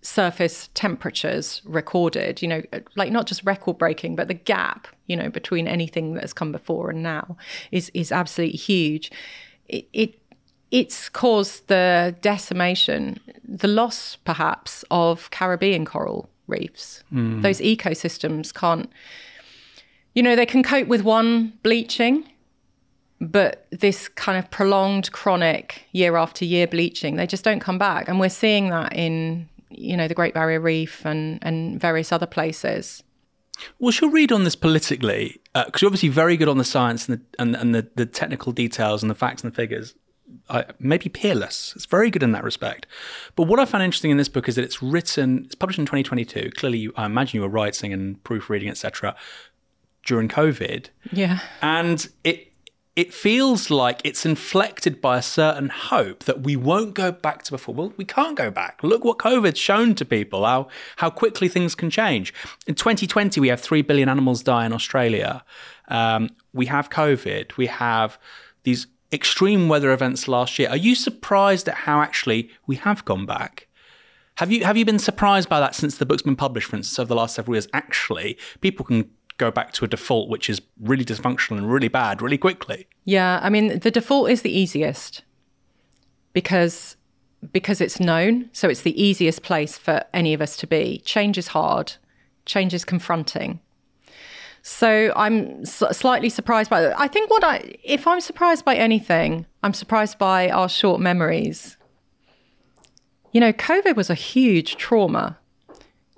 surface temperatures recorded, you know, like not just record breaking, but the gap, you know, between anything that has come before and now is is absolutely huge. It, it it's caused the decimation, the loss perhaps of Caribbean coral reefs. Hmm. Those ecosystems can't you know, they can cope with one bleaching, but this kind of prolonged, chronic year after year bleaching, they just don't come back. And we're seeing that in, you know, the Great Barrier Reef and, and various other places. What's your read on this politically? Uh, because you're obviously very good on the science and the, and, and the, the technical details and the facts and the figures. I, maybe peerless. It's very good in that respect. But what I found interesting in this book is that it's written, it's published in 2022. Clearly, you, I imagine you were writing and proofreading, etc., during COVID. Yeah. and it it feels like it's inflected by a certain hope that we won't go back to before. Well, we can't go back. Look what COVID's shown to people how how quickly things can change. In 2020, we have three billion animals die in Australia. Um, we have COVID. We have these extreme weather events last year. Are you surprised at how actually we have gone back? Have you have you been surprised by that since the book's been published, for instance, over the last several years? Actually, people can go back to a default which is really dysfunctional and really bad really quickly. Yeah, I mean the default is the easiest because because it's known, so it's the easiest place for any of us to be. Change is hard. Change is confronting. So I'm slightly surprised by that. I think what I if I'm surprised by anything, I'm surprised by our short memories. You know, COVID was a huge trauma.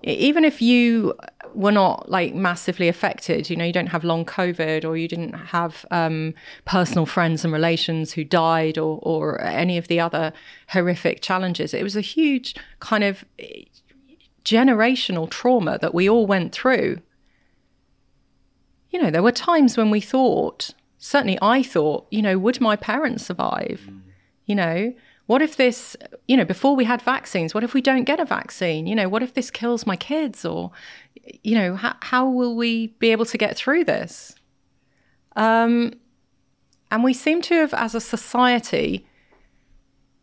Even if you were not like massively affected, you know, you don't have long COVID or you didn't have um, personal friends and relations who died or, or any of the other horrific challenges. It was a huge kind of eh, generational trauma that we all went through. You know, there were times when we thought, certainly I thought, you know, would my parents survive? You know, what if this, you know, before we had vaccines, what if we don't get a vaccine? You know, what if this kills my kids? Or, you know, how, how will we be able to get through this? Um, and we seem to have, as a society,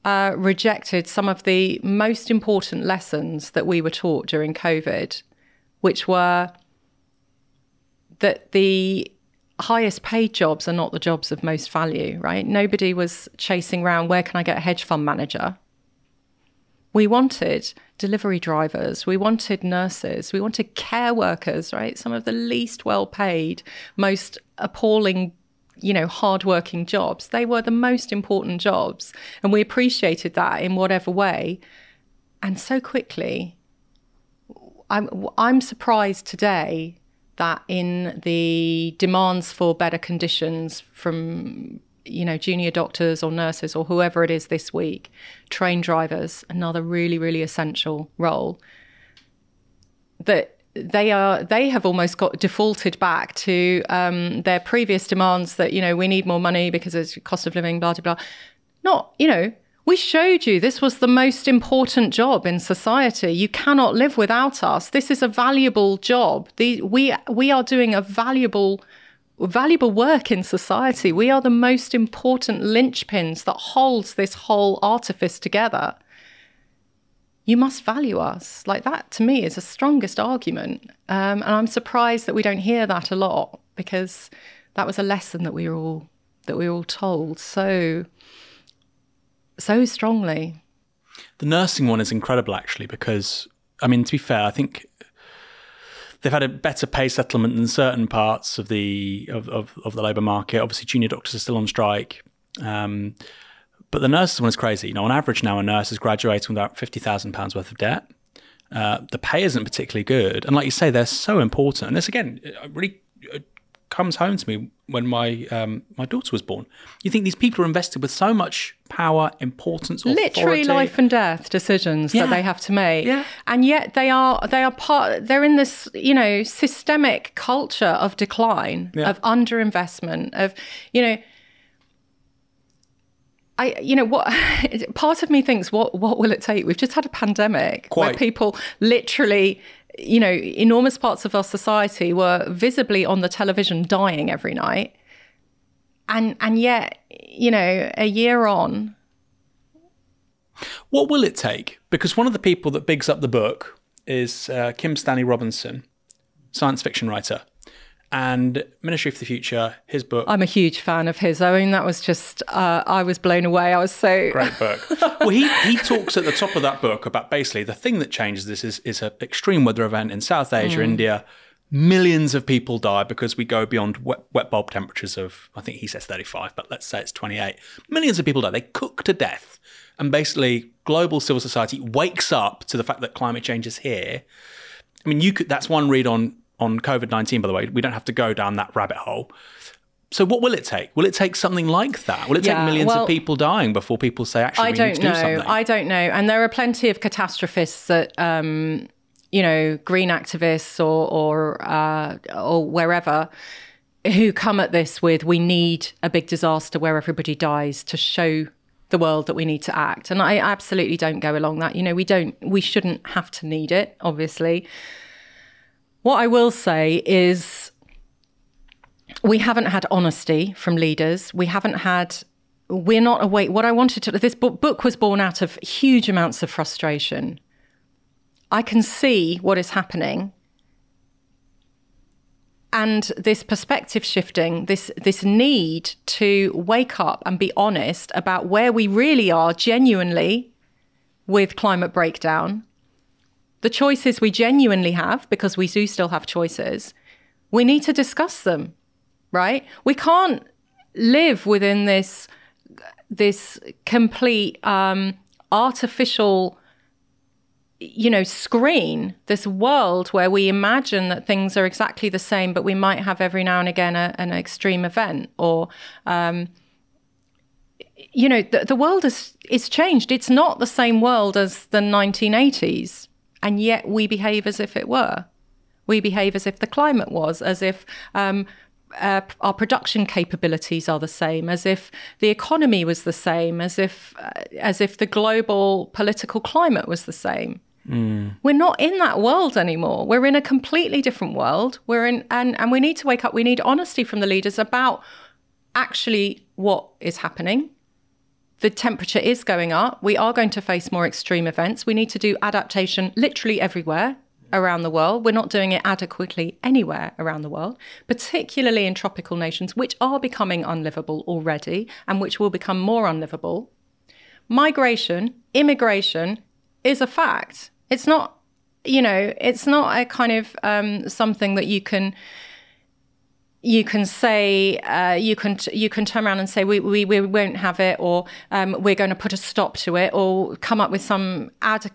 uh, rejected some of the most important lessons that we were taught during COVID, which were that the highest paid jobs are not the jobs of most value, right? Nobody was chasing around where can I get a hedge fund manager? We wanted delivery drivers, we wanted nurses, we wanted care workers, right? Some of the least well paid, most appalling, you know, hardworking jobs. They were the most important jobs. And we appreciated that in whatever way. And so quickly, I'm, I'm surprised today that in the demands for better conditions from you know junior doctors or nurses or whoever it is this week train drivers another really really essential role that they are they have almost got defaulted back to um, their previous demands that you know we need more money because it's cost of living blah blah blah not you know we showed you this was the most important job in society. You cannot live without us. This is a valuable job. The, we we are doing a valuable valuable work in society. We are the most important linchpins that holds this whole artifice together. You must value us. Like that to me is the strongest argument. Um, and I'm surprised that we don't hear that a lot because that was a lesson that we were all that we were all told so so strongly. The nursing one is incredible, actually, because I mean, to be fair, I think they've had a better pay settlement than certain parts of the of, of, of the labour market. Obviously, junior doctors are still on strike, um, but the nurses one is crazy. You know, on average now, a nurse is graduating with about fifty thousand pounds worth of debt. Uh, the pay isn't particularly good, and like you say, they're so important. And this again, really comes home to me when my um, my daughter was born. You think these people are invested with so much power, importance, authority. literally life and death decisions Yeah. that they have to make Yeah. and yet they are they are part they're in this you know systemic culture of decline Yeah. of underinvestment of you know I, you know what part of me thinks what what will it take we've just had a pandemic where people literally you know enormous parts of our society were visibly on the television dying every night. And and yet you know a year on. What will it take? Because one of the people that bigs up the book is uh, Kim Stanley Robinson, science fiction writer, and Ministry for the Future. His book, I'm a huge fan of his. I mean, that was just, uh, I was blown away. I was so. great book. well, he he talks at the top of that book about basically the thing that changes this is is an extreme weather event in South Asia, India. Millions of people die because we go beyond wet, wet bulb temperatures of I think he says 35, but let's say it's 28. Millions of people die. They cook to death, and basically global civil society wakes up to the fact that climate change is here. I mean, you could. That's one read on on COVID nineteen. By the way, we don't have to go down that rabbit hole. So, what will it take? Will it take something like that? Will it take millions well, of people dying before people say, actually, I we need don't to do know. something? I don't know. And there are plenty of catastrophists that, um, you know, green activists or or uh, or wherever who come at this with we need a big disaster where everybody dies to show the world that we need to act. And I absolutely don't go along that. You know, we don't we shouldn't have to need it, obviously. What I will say is we haven't had honesty from leaders. We haven't had we're not awake. What I wanted to this book, was born out of huge amounts of frustration. I can see what is happening. And this perspective shifting, this this need to wake up and be honest about where we really are genuinely with climate breakdown, the choices we genuinely have, because we do still have choices, we need to discuss them, right? We can't live within this this complete um, artificial you know screen this world where we imagine that things are exactly the same but we might have every now and again a, an extreme event or um, you know the, the world is is changed it's not the same world as the 1980s and yet we behave as if it were we behave as if the climate was as if um, uh, our production capabilities are the same, as if the economy was the same, as if uh, as if the global political climate was the same. We're not in that world anymore. We're in a completely different world. We're in and and we need to wake up. We need honesty from the leaders about actually what is happening. The temperature is going up. We are going to face more extreme events. We need to do adaptation literally everywhere around the world. We're not doing it adequately anywhere around the world, particularly in tropical nations, which are becoming unlivable already and which will become more unlivable. Migration, immigration is a fact. It's not, you know, it's not a kind of um, something that you can you can say uh, you can you can turn around and say we, we, we won't have it or um, we're going to put a stop to it or come up with some ad-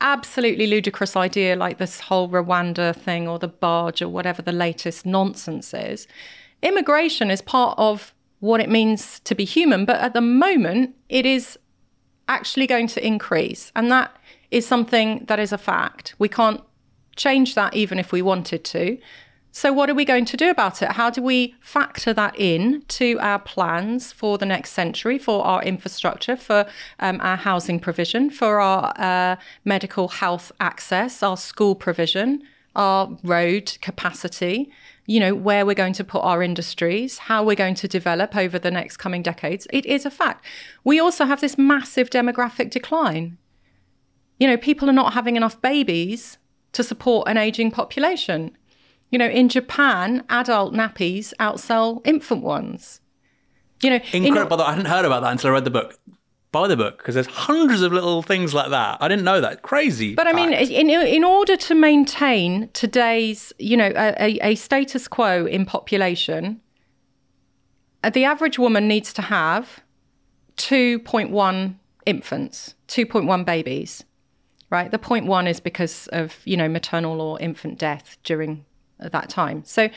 absolutely ludicrous idea like this whole Rwanda thing or the barge or whatever the latest nonsense is. Immigration is part of what it means to be human, but at the moment it is actually going to increase, and that is something that is a fact. We can't change that even if we wanted to. So, what are we going to do about it? How do we factor that in to our plans for the next century, for our infrastructure, for um, our housing provision, for our uh, medical health access, our school provision, our road capacity? You know, where we're going to put our industries, how we're going to develop over the next coming decades. It is a fact. We also have this massive demographic decline. You know, people are not having enough babies to support an aging population. You know, in Japan, adult nappies outsell infant ones. You know, Incredible. Way, I hadn't heard about that until I read the book. Buy the book because there's hundreds of little things like that. I didn't know that. Crazy. But I mean, in, in order to maintain today's, you know, a, a, a status quo in population, uh, the average woman needs to have 2.1 infants, 2.1 babies, right? The point one is because of, you know, maternal or infant death during that time. So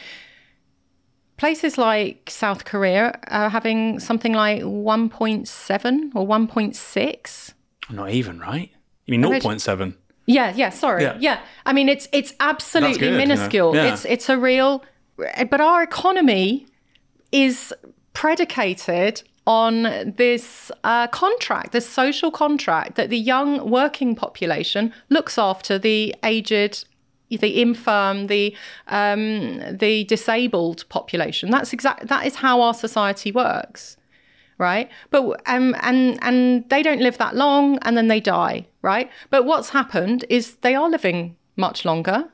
places like South Korea are having something like 1.7 or 1.6. Not even, right? You mean 0.7? Yeah, yeah, sorry. Yeah. Yeah. I mean it's it's absolutely good, you know. minuscule. Yeah. It's it's a real but our economy is predicated on this uh, contract, this social contract that the young working population looks after the aged, the infirm, the um, the disabled population. That's exact. That is how our society works, right? But um, and and they don't live that long, and then they die, right? But what's happened is they are living much longer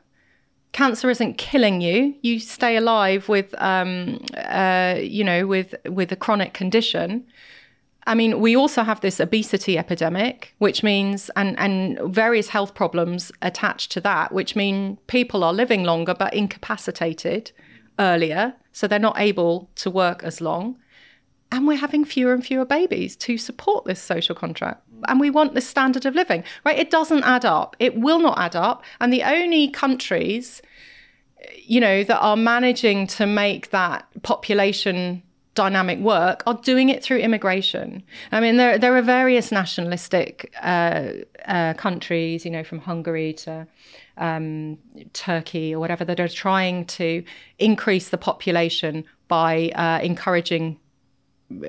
cancer isn't killing you you stay alive with um, uh, you know with with a chronic condition i mean we also have this obesity epidemic which means and and various health problems attached to that which mean people are living longer but incapacitated earlier so they're not able to work as long. And we're having fewer and fewer babies to support this social contract. And we want this standard of living right? It doesn't add up. It will not add up. And the only countries you know that are managing to make that population dynamic work are doing it through immigration i mean there there are various nationalistic uh, uh, countries you know from hungary to um, turkey or whatever that are trying to increase the population by uh, encouraging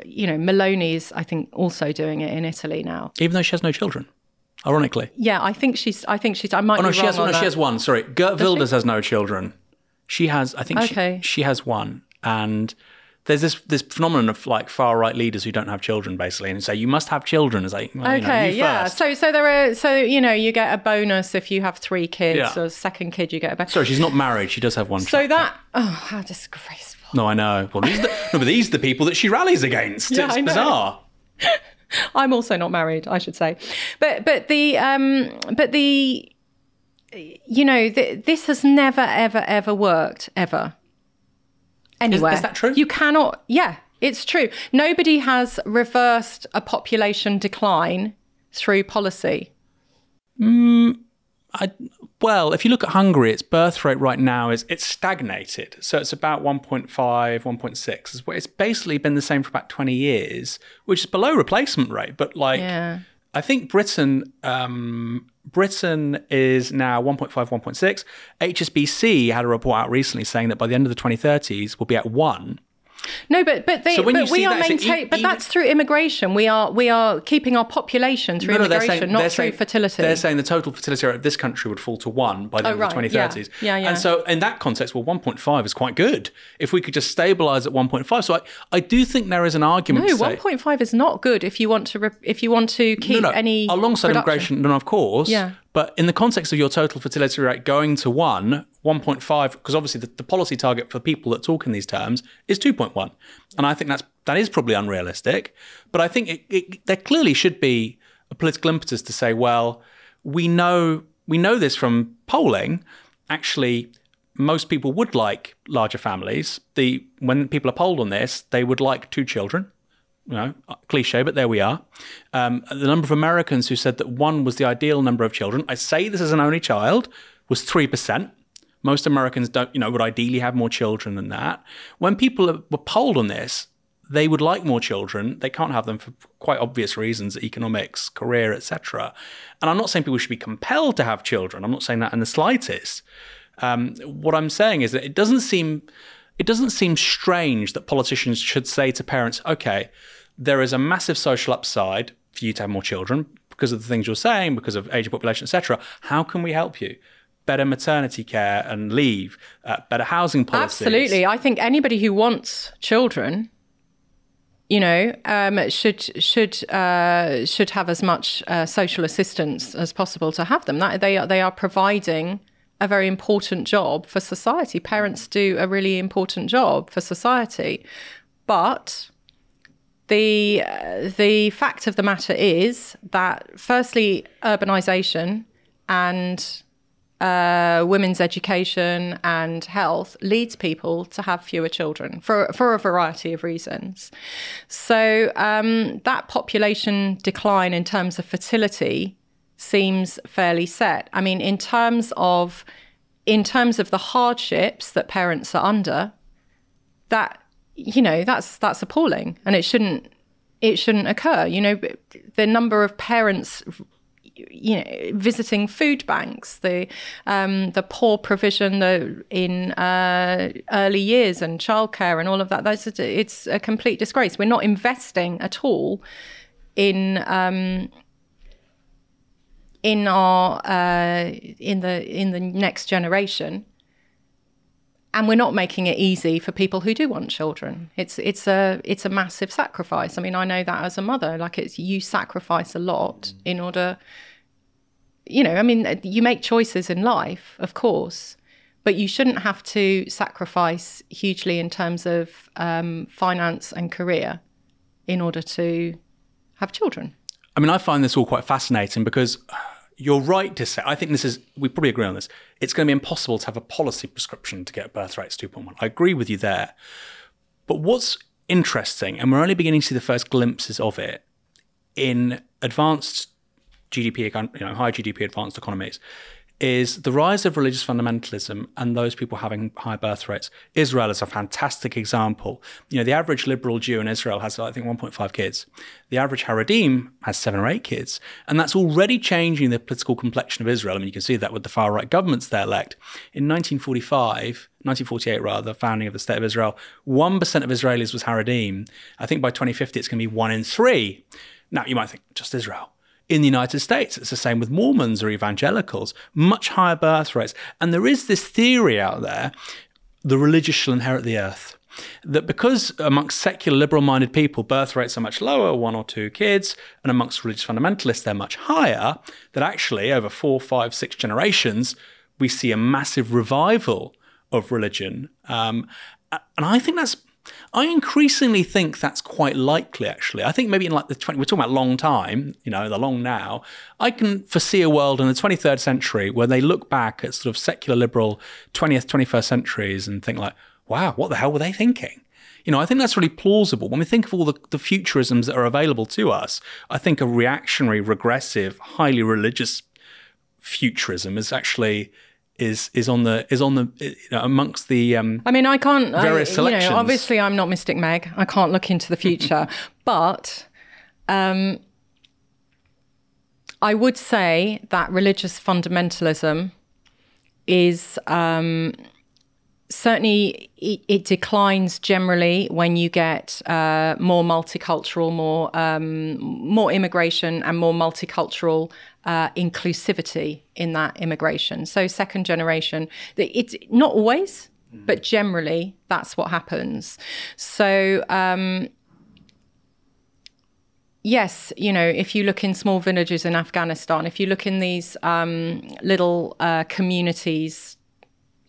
you know, Meloni's, I think, also doing it in Italy now. Even though she has no children, ironically. Yeah, I think she's. I think she's. I might. Oh, no, be she has, on no, that. she has one. Sorry. Geert Wilders has no children. She has, I think Okay. she, she has one. And there's this this phenomenon of like far right leaders who don't have children, basically, and say, you must have children. It's like, well, you know, Okay, you yeah. first. So, so there are. So you know, you get a bonus if you have three kids, Yeah. or second kid, you get a bonus. Sorry, she's not married. She does have one So child. that. Oh, how disgraceful. No, I know. Well, these are the, no, but these are the people that she rallies against. Yeah, it's I know. bizarre. I'm also not married, I should say, but but the um but the you know th- this has never ever ever worked ever anywhere. is that true? You cannot. Yeah, it's true. Nobody has reversed a population decline through policy. I, well, if you look at Hungary, its birth rate right now is it's stagnated. So it's about 1.5, 1.6. It's- It's basically been the same for about 20 years, which is below replacement rate. But like, Yeah. I think Britain, um, Britain is now 1.5, 1.6. HSBC had a report out recently saying that by the end of the 2030s, we'll be at one. No, but but they, So but we are that, so maintaining. e- but that's through immigration. We are we are keeping our population through immigration, not through fertility. They're saying the total fertility rate of this country would fall to one by the Oh, end right. of the Yeah. 2030s. Yeah, yeah. And so, in that context, well, 1.5 is quite good if we could just stabilize at 1.5. So, I, I do think there is an argument no, to say. one point five is not good if you want to re- if you want to keep no, no, any alongside production. immigration, no, of course. Yeah. But in the context of your total fertility rate going to one, 1.5, because obviously the, the policy target for people that talk in these terms is 2.1, and I think that's that is probably unrealistic. But I think it, it, there clearly should be a political impetus to say, well, we know we know this from polling. Actually, most people would like larger families. The when people are polled on this, they would like two children you know, cliche, but there we are. Um, the number of Americans who said that one was the ideal number of children, I say this as an only child, was 3%. Most Americans don't, you know, would ideally have more children than that. When people were polled on this, they would like more children. They can't have them for quite obvious reasons, economics, career, etc. And I'm not saying people should be compelled to have children. I'm not saying that in the slightest. Um, what I'm saying is that it doesn't seem it doesn't seem strange that politicians should say to parents, okay, there is a massive social upside for you to have more children because of the things you're saying, because of aging population, etc. How can we help you? Better maternity care and leave, uh, better housing policies. Absolutely, I think anybody who wants children, you know, um, should should uh, should have as much uh, social assistance as possible to have them. That they are they are providing a very important job for society. Parents do a really important job for society, but the uh, the fact of the matter is that firstly, urbanisation and uh, women's education and health leads people to have fewer children for for a variety of reasons. So um, that population decline in terms of fertility seems fairly set. I mean, in terms of in terms of the hardships that parents are under, that you know that's that's appalling, and it shouldn't it shouldn't occur. You know, the number of parents you know, visiting food banks, the um, the poor provision the, in uh, early years and childcare and all of that. That's a, it's a complete disgrace. We're not investing at all in um, in our uh, in the in the next generation and we're not making it easy for people who do want children. It's it's a it's a massive sacrifice. I mean, I know that as a mother, like it's you sacrifice a lot in order. You know, I mean, you make choices in life, of course, but you shouldn't have to sacrifice hugely in terms of um, finance and career in order to have children. I mean, I find this all quite fascinating because you're right to say, I think this is, we probably agree on this, it's going to be impossible to have a policy prescription to get birth rates 2.1. I agree with you there. But what's interesting, and we're only beginning to see the first glimpses of it in advanced GDP, you know, high GDP advanced economies, is the rise of religious fundamentalism and those people having high birth rates. Israel is a fantastic example. You know, the average liberal Jew in Israel has, I think, 1.5 kids. The average Haredim has seven or eight kids. And that's already changing the political complexion of Israel. I mean, you can see that with the far right governments they elect. In 1945, 1948 rather, the founding of the State of Israel, 1% of Israelis was Haredim. I think by 2050 it's going to be one in three. Now, you might think, just Israel in the United States. It's the same with Mormons or evangelicals, much higher birth rates. And there is this theory out there the religious shall inherit the earth. That because amongst secular liberal minded people, birth rates are much lower, one or two kids, and amongst religious fundamentalists, they're much higher, that actually over four, five, six generations, we see a massive revival of religion. Um, and I think that's I increasingly think that's quite likely, actually. I think maybe in like the 20, we're talking about long time, you know, the long now. I can foresee a world in the 23rd century where they look back at sort of secular liberal 20th, 21st centuries and think like, wow, what the hell were they thinking? You know, I think that's really plausible. When we think of all the, the futurisms that are available to us, I think a reactionary, regressive, highly religious futurism is actually is is on the is on the you know, amongst the um, I mean I can't various I, selections. You know, obviously I'm not Mystic Meg. I can't look into the future, but um, I would say that religious fundamentalism is um, certainly it, it, declines generally when you get uh, more multicultural, more um, more immigration, and more multicultural uh, inclusivity in that immigration. So second generation, it's not always, mm. but generally that's what happens. So. Um, yes, you know, if you look in small villages in Afghanistan, if you look in these um, little uh, communities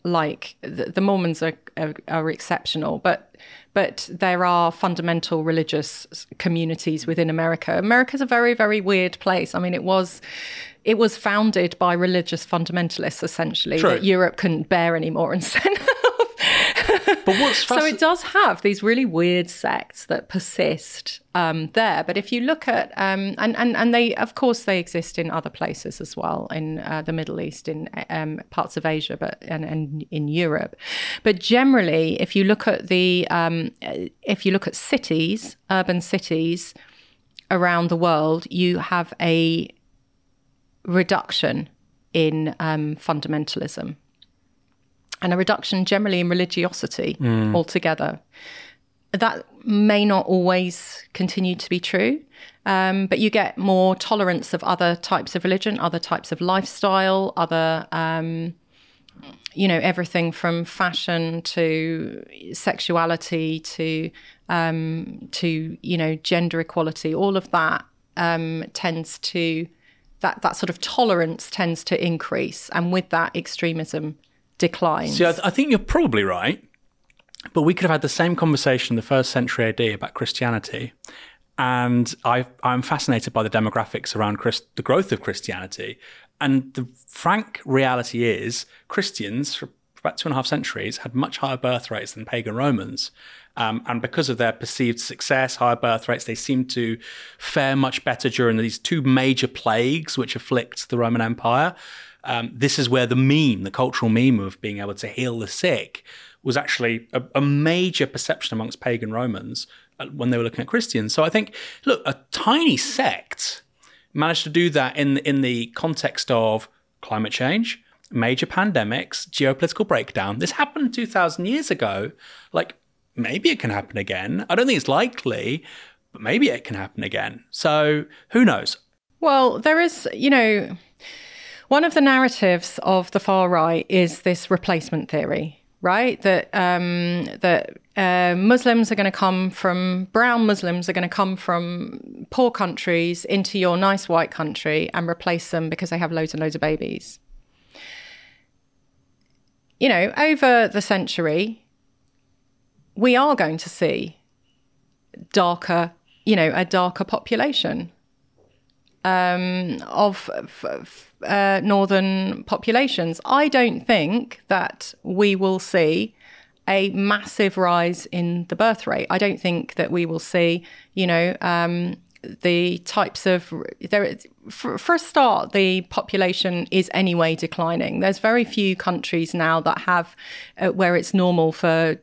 like the, the Mormons are, are, are exceptional, but but there are fundamental religious communities within America. America's a very very weird place. I mean, it was it was founded by religious fundamentalists essentially True. that Europe couldn't bear anymore and sent but what's fasc- so it does have these really weird sects that persist um, there. But if you look at um, and and and they of course they exist in other places as well in uh, the Middle East, in um, parts of Asia, but and, and in Europe. But generally, if you look at the um, if you look at cities, urban cities around the world, you have a reduction in um, fundamentalism and a reduction generally in religiosity mm. altogether. That may not always continue to be true, um, but you get more tolerance of other types of religion, other types of lifestyle, other, um, you know, everything from fashion to sexuality to um, to you know gender equality. All of that um, tends to that that sort of tolerance tends to increase, and with that, extremism declines. See, I, I think you're probably right, but we could have had the same conversation in the first century AD about Christianity. And I, I'm fascinated by the demographics around Christ, the growth of Christianity. And the frank reality is, Christians for about two and a half centuries had much higher birth rates than pagan Romans. Um, and because of their perceived success, higher birth rates, they seem to fare much better during these two major plagues which afflict the Roman Empire. Um, this is where the meme, the cultural meme of being able to heal the sick, was actually a, a major perception amongst pagan Romans uh, when they were looking at Christians. So I think, look, a tiny sect managed to do that in in the context of climate change, major pandemics, geopolitical breakdown. This happened 2,000 years ago. Like, maybe it can happen again. I don't think it's likely, but maybe it can happen again. So who knows? Well, there is, you know, one of the narratives of the far right is this replacement theory right? That um, that uh, Muslims are going to come from brown Muslims are going to come from poor countries into your nice white country and replace them because they have loads and loads of babies. You know, over the century, we are going to see darker, you know, a darker population um, of. Uh, northern populations. I don't think that we will see a massive rise in the birth rate. I don't think that we will see, you know, um, the types of there. For, for a start, the population is anyway declining. There's very few countries now that have uh, where it's normal for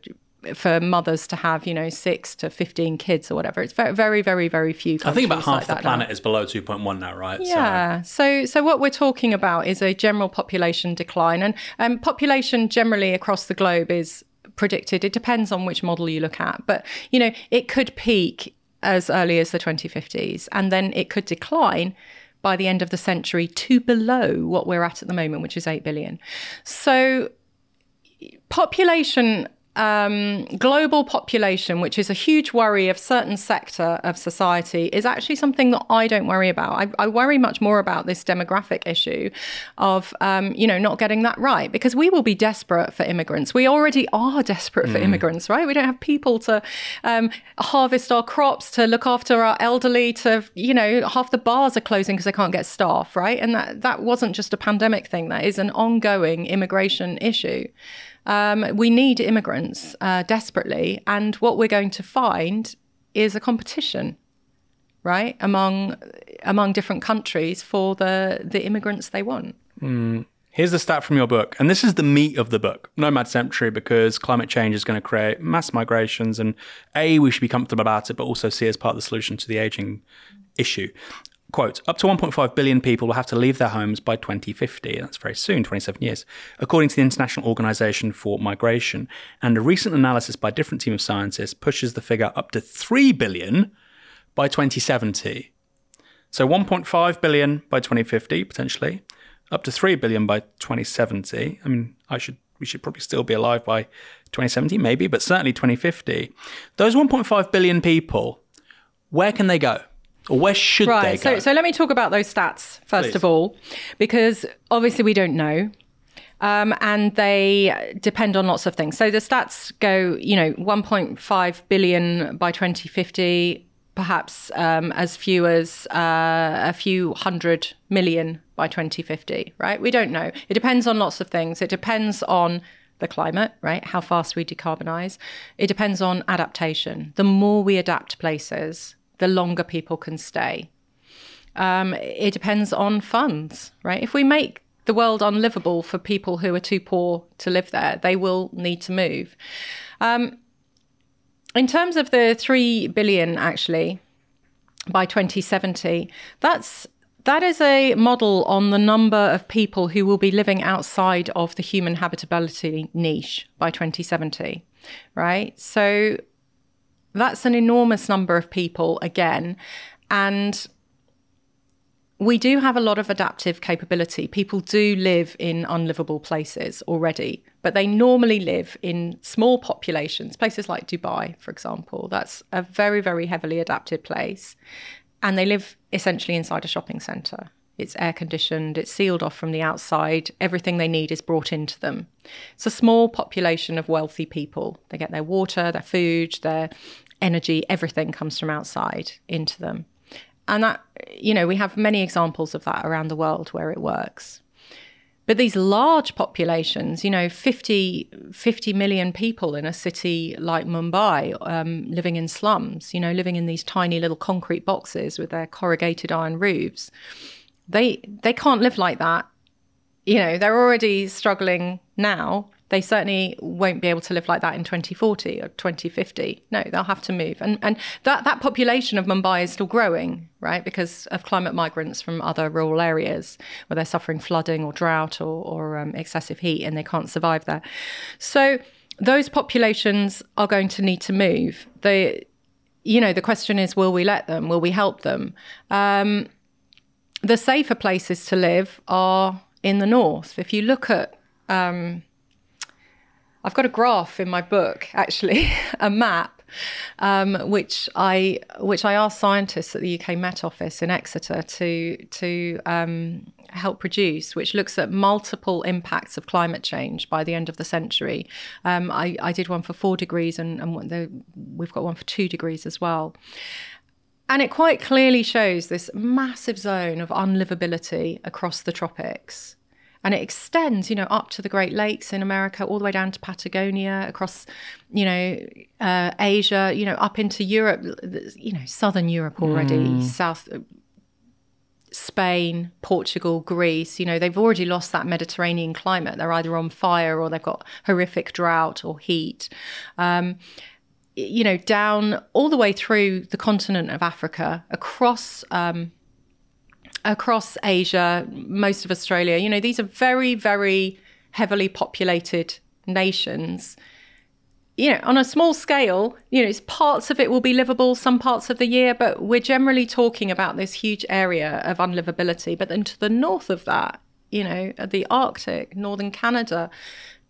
for mothers to have, you know, six to 15 kids or whatever. It's very, very, very, very few. I think about half like the planet now. is below 2.1 now, right? Yeah. So. so, so what we're talking about is a general population decline, and um, population generally across the globe is predicted. It depends on which model you look at, but you know, it could peak as early as the 2050s, and then it could decline by the end of the century to below what we're at at the moment, which is 8 billion. So population um, global population, which is a huge worry of certain sector of society, is actually something that I don't worry about. I, I worry much more about this demographic issue of, um, you know, not getting that right because we will be desperate for immigrants. We already are desperate for mm. immigrants, right? We don't have people to um, harvest our crops, to look after our elderly, to, you know, half the bars are closing because they can't get staff, right? And that, that wasn't just a pandemic thing. That is an ongoing immigration issue. Um, we need immigrants uh, desperately, and what we're going to find is a competition, right, among among different countries for the the immigrants they want. Mm. Here's the stat from your book, and this is the meat of the book Nomad Century, because climate change is going to create mass migrations, and A, we should be comfortable about it, but also see as part of the solution to the aging issue quote, up to 1.5 billion people will have to leave their homes by 2050. That's very soon, 27 years, according to the International Organization for Migration. And a recent analysis by a different team of scientists pushes the figure up to 3 billion by 2070. So 1.5 billion by 2050, potentially, up to 3 billion by 2070. I mean, I should we should probably still be alive by 2070, maybe, but certainly 2050. Those 1.5 billion people, where can they go? Or where should right, they go? So, so let me talk about those stats first Please. of all, because obviously we don't know. Um, and they depend on lots of things. So the stats go, you know, 1.5 billion by 2050, perhaps um, as few as uh, a few hundred million by 2050, right? We don't know. It depends on lots of things. It depends on the climate, right? How fast we decarbonize. It depends on adaptation. The more we adapt places, the longer people can stay. Um, it depends on funds, right? If we make the world unlivable for people who are too poor to live there, they will need to move. Um, in terms of the three billion, actually, by 2070, that's that is a model on the number of people who will be living outside of the human habitability niche by 2070, right? So that's an enormous number of people again. And we do have a lot of adaptive capability. People do live in unlivable places already, but they normally live in small populations, places like Dubai, for example. That's a very, very heavily adapted place. And they live essentially inside a shopping centre. It's air conditioned, it's sealed off from the outside. Everything they need is brought into them. It's a small population of wealthy people. They get their water, their food, their energy, everything comes from outside into them. And that, you know, we have many examples of that around the world where it works. But these large populations, you know, 50, 50 million people in a city like Mumbai, um, living in slums, you know, living in these tiny little concrete boxes with their corrugated iron roofs, they they can't live like that. You know, they're already struggling now They certainly won't be able to live like that in 2040 or 2050. No, they'll have to move. And and that, that population of Mumbai is still growing, right? Because of climate migrants from other rural areas where they're suffering flooding or drought or, or um, excessive heat and they can't survive there. So those populations are going to need to move. They, you know, the question is, will we let them? Will we help them? Um, the safer places to live are in the north. If you look at um, I've got a graph in my book, actually, a map, um, which I which I asked scientists at the UK Met Office in Exeter to to um, help produce, which looks at multiple impacts of climate change by the end of the century. Um, I, I, did one for four degrees, and, and the, we've got one for two degrees as well. And it quite clearly shows this massive zone of unlivability across the tropics and it extends, you know, up to the Great Lakes in America, all the way down to Patagonia, across, you know, uh, Asia, you know, up into Europe, you know, southern Europe already, mm. South. Spain, Portugal, Greece, you know, they've already lost that Mediterranean climate. They're either on fire or they've got horrific drought or heat. Um, you know, down all the way through the continent of Africa, across um, across Asia, most of Australia, you know, these are very, very heavily populated nations. You know, on a small scale, you know, it's parts of it will be livable some parts of the year, but we're generally talking about this huge area of unlivability. But then to the north of that, you know, the Arctic, northern Canada,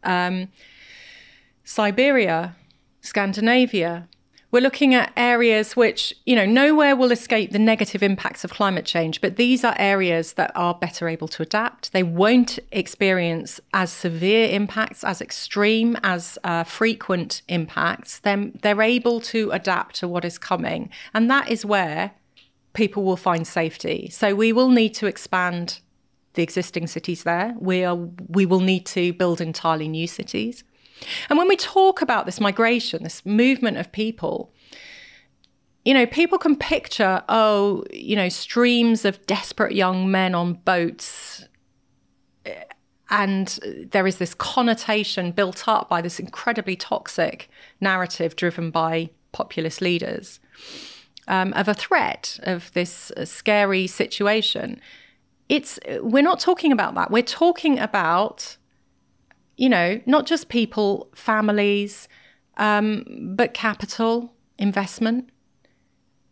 um, Siberia, Scandinavia, we're looking at areas which, you know, nowhere will escape the negative impacts of climate change, but these are areas that are better able to adapt. They won't experience as severe impacts, as extreme, as uh, frequent impacts. Then they're able to adapt to what is coming. And that is where people will find safety. So we will need to expand the existing cities there. We are we will need to build entirely new cities. And when we talk about this migration, this movement of people, you know, people can picture, oh, you know, streams of desperate young men on boats. And there is this connotation built up by this incredibly toxic narrative driven by populist leaders um, of a threat, of this uh, scary situation. It's we're not talking about that. We're talking about you know, not just people, families, um, but capital, investment,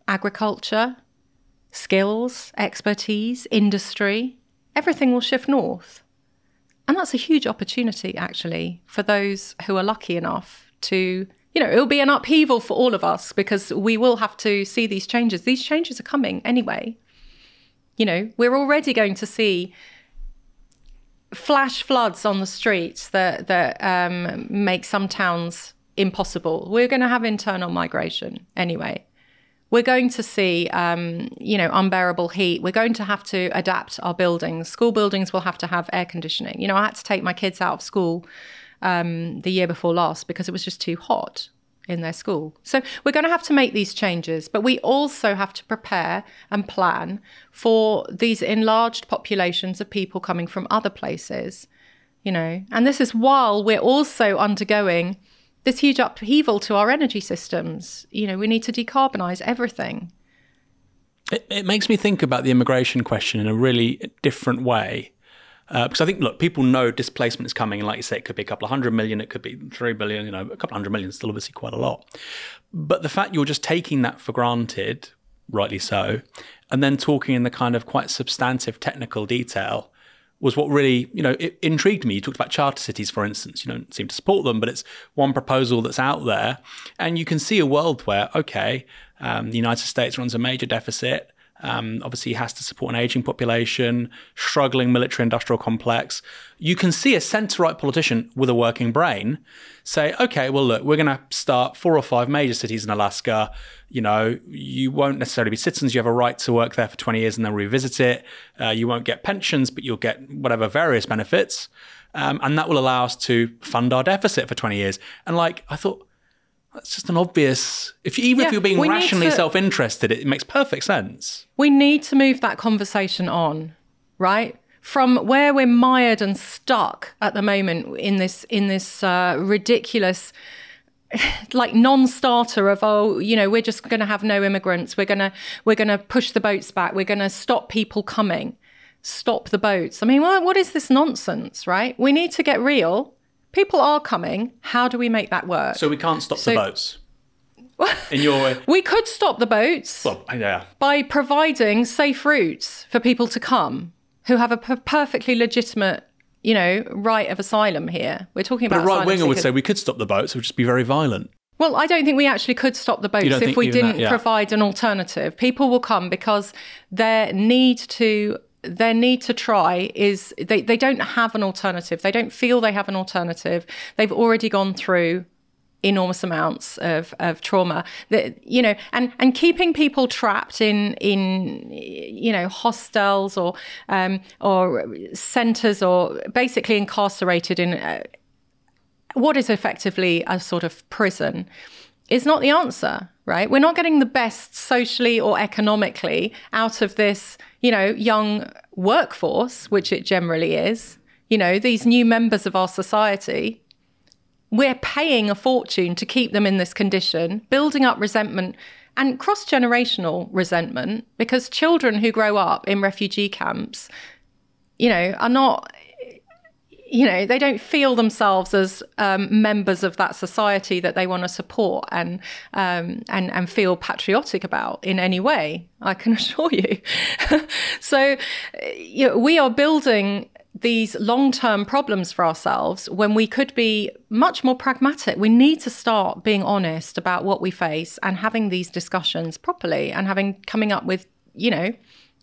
agriculture, skills, expertise, industry, everything will shift north. And that's a huge opportunity, actually, for those who are lucky enough to, you know, it'll be an upheaval for all of us because we will have to see these changes. These changes are coming anyway. You know, we're already going to see flash floods on the streets that that um, make some towns impossible. We're going to have internal migration anyway. We're going to see, um, you know, unbearable heat. We're going to have to adapt our buildings. School buildings will have to have air conditioning. You know, I had to take my kids out of school um, the year before last because it was just too hot in their school. So we're going to have to make these changes, but we also have to prepare and plan for these enlarged populations of people coming from other places, you know. And this is while we're also undergoing this huge upheaval to our energy systems. You know, we need to decarbonize everything. It, it makes me think about the immigration question in a really different way uh, because I think, look, people know displacement is coming. And like you say, it could be a couple of hundred million, it could be three billion, you know, a couple of hundred million is still obviously quite a lot. But the fact you're just taking that for granted, rightly so, and then talking in the kind of quite substantive technical detail was what really, you know, it intrigued me. You talked about charter cities, for instance. You don't seem to support them, but it's one proposal that's out there. And you can see a world where, okay, um, the United States runs a major deficit. Um, obviously, has to support an aging population, struggling military industrial complex. You can see a centre right politician with a working brain say, okay, well, look, we're going to start four or five major cities in Alaska. You know, you won't necessarily be citizens. You have a right to work there for 20 years and then revisit it. Uh, you won't get pensions, but you'll get whatever various benefits. Um, and that will allow us to fund our deficit for 20 years. And like, I thought, that's just an obvious. If you, even yeah, if you're being rationally to, self-interested, it makes perfect sense. We need to move that conversation on, right? from where we're mired and stuck at the moment in this in this uh, ridiculous like non-starter of oh you know we're just going to have no immigrants we're going to we're going to push the boats back we're going to stop people coming stop the boats i mean what, what is this nonsense right we need to get real people are coming how do we make that work So we can't stop the boats. In your way. we could stop the boats well, yeah. by providing safe routes for people to come who have a perfectly legitimate you know right of asylum here we're talking But a about right asylum winger would say we could stop the boats. It would just be very violent. Well, I don't think we actually could stop the boats if we didn't yeah. provide an alternative. People will come because their need to their need to try is they, they don't have an alternative. They don't feel they have an alternative. They've already gone through enormous amounts of, of trauma that you know and and keeping people trapped in in you know hostels or um or centers or basically incarcerated in uh, what is effectively a sort of prison is not the answer, right? We're not getting the best socially or economically out of this, you know, young workforce, which it generally is. You know, these new members of our society. We're paying a fortune to keep them in this condition, building up resentment and cross generational resentment because children who grow up in refugee camps, you know, are not you know they don't feel themselves as um, members of that society that they want to support and um, and and feel patriotic about in any way. I can assure you. so, you know, we are building these long-term problems for ourselves when we could be much more pragmatic. We need to start being honest about what we face and having these discussions properly and having coming up with you know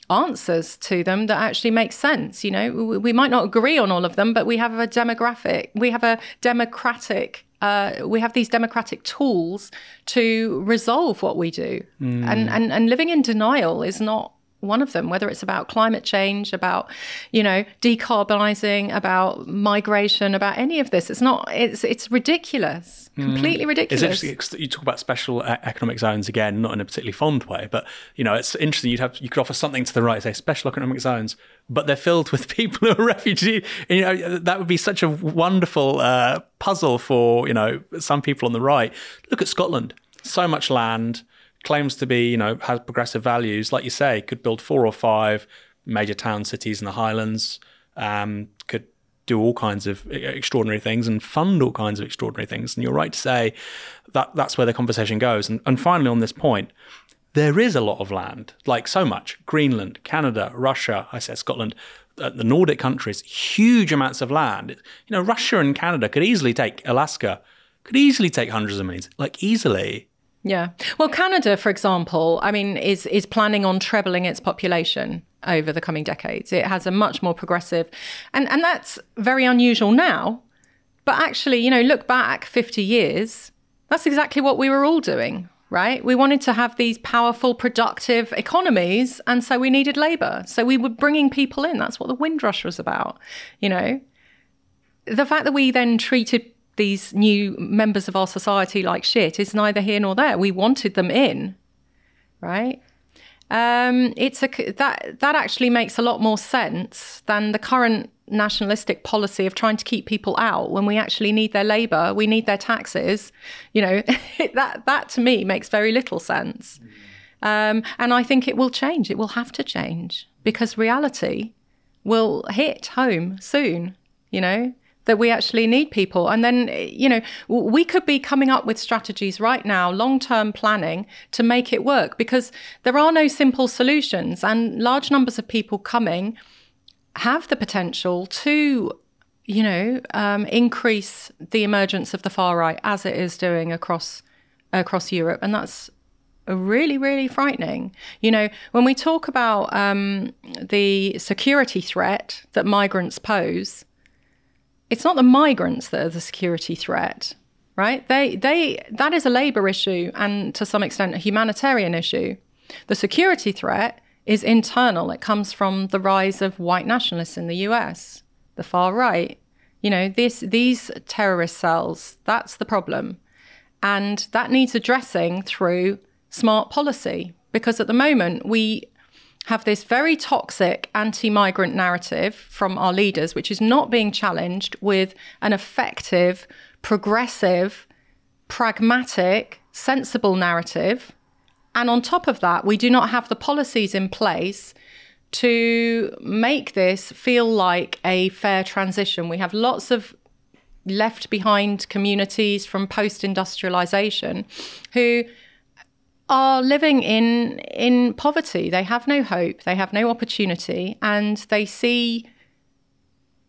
answers to them that actually make sense. You know, we, we might not agree on all of them, but we have a demographic, we have a democratic. Uh, we have these democratic tools to resolve what we do, and, and and living in denial is not one of them. Whether it's about climate change, about you know decarbonizing, about migration, about any of this, it's not. It's it's ridiculous, completely It's ridiculous. you talk about special economic zones again, not in a particularly fond way, but you know, it's interesting. You'd have you could offer something to the right, say special economic zones, but they're filled with people who are refugees. And, you know, that would be such a wonderful uh, puzzle for you know some people on the right. Look at Scotland, so much land, claims to be you know has progressive values, like you say, could build four or five major town cities in the Highlands, um, could do all kinds of extraordinary things and fund all kinds of extraordinary things. And you're right to say that that's where the conversation goes. And, and finally, on this point, there is a lot of land, like so much Greenland, Canada, Russia, I said Scotland, uh, the Nordic countries, huge amounts of land. You know, Russia and Canada could easily take Alaska, could easily take hundreds of millions, like easily. Yeah. Well, Canada, for example, I mean, is is planning on trebling its population over the coming decades. It has a much more progressive, and and that's very unusual now. But actually, you know, look back 50 years, that's exactly what we were all doing, right? We wanted to have these powerful, productive economies, and so we needed labor. So we were bringing people in. That's what the Windrush was about, you know. The fact that we then treated these new members of our society like shit is neither here nor there. We wanted them in, right? Um, it's a that that actually makes a lot more sense than the current nationalistic policy of trying to keep people out when we actually need their labour, we need their taxes. You know, that that to me makes very little sense. Um, and I think it will change. It will have to change because reality will hit home soon. You know, that we actually need people. And then, you know, we could be coming up with strategies right now, long term planning to make it work because there are no simple solutions. And large numbers of people coming have the potential to, you know, um, increase the emergence of the far right as it is doing across across Europe. And that's really, really frightening. You know, when we talk about um, the security threat that migrants pose, it's not the migrants that are the security threat, right? They they that is a labor issue and to some extent a humanitarian issue. The security threat is internal. It comes from the rise of white nationalists in the US, the far right. You know, this these terrorist cells, that's the problem. And that needs addressing through smart policy because at the moment we have this very toxic anti migrant narrative from our leaders, which is not being challenged with an effective, progressive, pragmatic, sensible narrative. And on top of that, we do not have the policies in place to make this feel like a fair transition. We have lots of left behind communities from post industrialization who are living in in poverty. They have no hope, they have no opportunity, and they see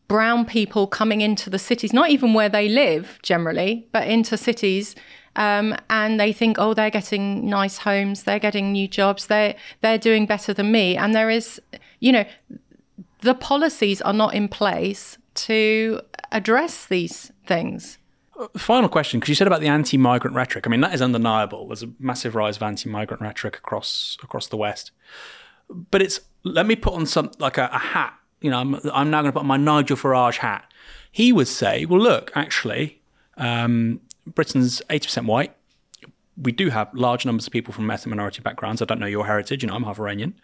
brown people coming into the cities, not even where they live generally, but into cities. Um, and they think, oh, they're getting nice homes, they're getting new jobs, they're they're doing better than me. And there is, you know, the policies are not in place to address these things. Final question, because you said about the anti-migrant rhetoric. I mean, that is undeniable. There's a massive rise of anti-migrant rhetoric across across the West. But it's let me put on some like a, a hat. You know, I'm, I'm now going to put on my Nigel Farage hat. He would say, well, look, actually, um, Britain's 80% white. We do have large numbers of people from ethnic minority backgrounds. I don't know your heritage. You know, I'm half Iranian.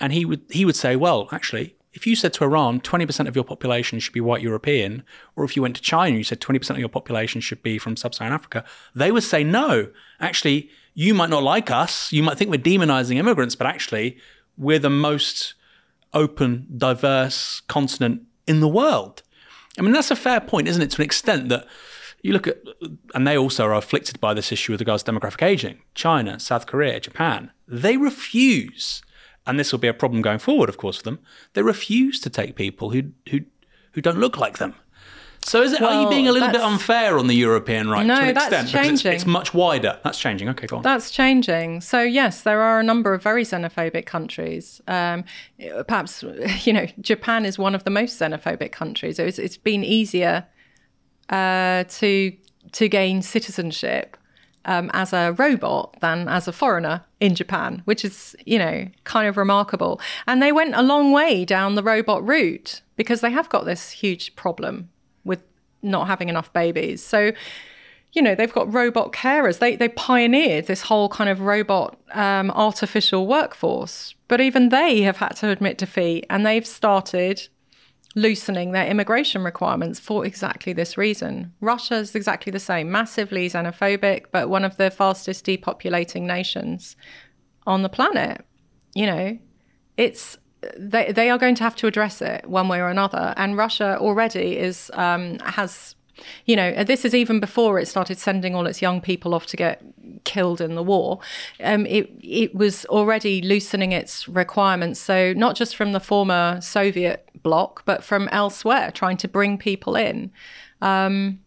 And he would he would say, well, actually, if you said to Iran 20% of your population should be white European, or if you went to China and you said 20% of your population should be from sub Saharan Africa, they would say, no, actually, you might not like us. You might think we're demonizing immigrants, but actually, we're the most open, diverse continent in the world. I mean, that's a fair point, isn't it, to an extent that you look at, and they also are afflicted by this issue with regards to demographic aging China, South Korea, Japan. They refuse and this will be a problem going forward, of course, for them. They refuse to take people who who who don't look like them. So is it, well, are you being a little bit unfair on the European right no, to an that's extent? Changing. Because it's, it's, much wider. That's changing. Okay, go on. That's changing. So yes, there are a number of very xenophobic countries. Um, perhaps you know Japan is one of the most xenophobic countries. It's, it's been easier uh, to to gain citizenship um, as a robot than as a foreigner in Japan, which is, you know, kind of remarkable. And they went a long way down the robot route because they have got this huge problem with not having enough babies. So, you know, they've got robot carers. They, they pioneered this whole kind of robot um, artificial workforce. But even they have had to admit defeat and they've started loosening their immigration requirements for exactly this reason. Russia is exactly the same, massively xenophobic, but one of the fastest depopulating nations on the planet. You know, it's they they are going to have to address it one way or another, and Russia already is um, has. You know, this is even before it started sending all its young people off to get killed in the war. Um, it it was already loosening its requirements. So not just from the former Soviet bloc, but from elsewhere, trying to bring people in. Um,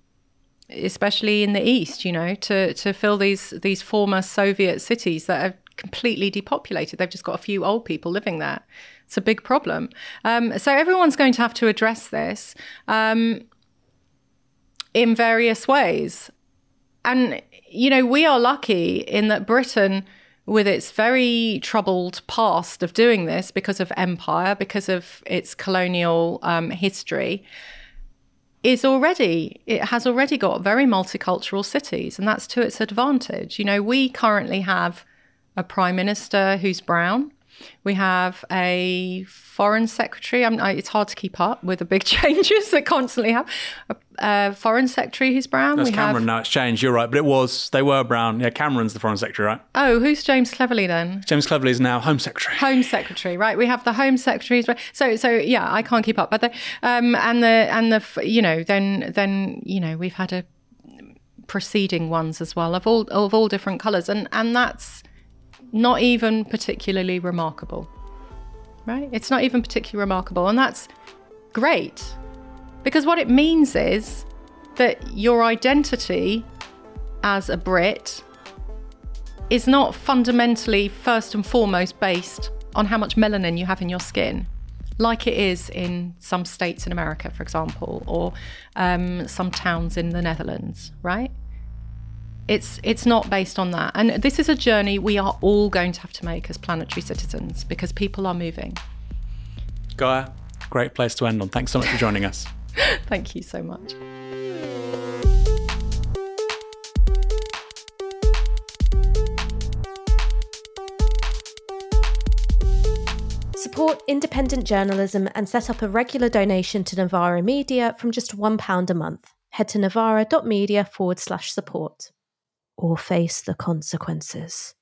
especially in the east, you know, to to fill these these former Soviet cities that are completely depopulated. They've just got a few old people living there. It's a big problem. Um, so everyone's going to have to address this um, in various ways. And you know, we are lucky in that Britain with its very troubled past of doing this because of empire, because of its colonial um, history, is already it has already got very multicultural cities, and that's to its advantage. You know, we currently have a prime minister who's brown. We have a foreign secretary. I, it's hard to keep up with the big changes that constantly have. A, a foreign secretary who's brown. That's we Cameron have, now. It's changed. You're right, but it was they were brown. Yeah, Cameron's the foreign secretary, right? Oh, who's James Cleverly then? James Cleverly is now Home Secretary. Home Secretary, right? We have the Home Secretaries. So, so yeah, I can't keep up. But the um, and the and the you know then then you know we've had a preceding ones as well of all of all different colours, and and that's not even particularly remarkable, right? It's not even particularly remarkable. And that's great because what it means is that your identity as a Brit is not fundamentally, first and foremost, based on how much melanin you have in your skin, like it is in some states in America, for example, or um, some towns in the Netherlands, right? It's it's not based on that. And this is a journey we are all going to have to make as planetary citizens because people are moving. Gaia, great place to end on. Thanks so much for joining us. Thank you so much. Support independent journalism and set up a regular donation to Novara Media from just £1 a month. Head to novara.media forward slash support. Or face the consequences.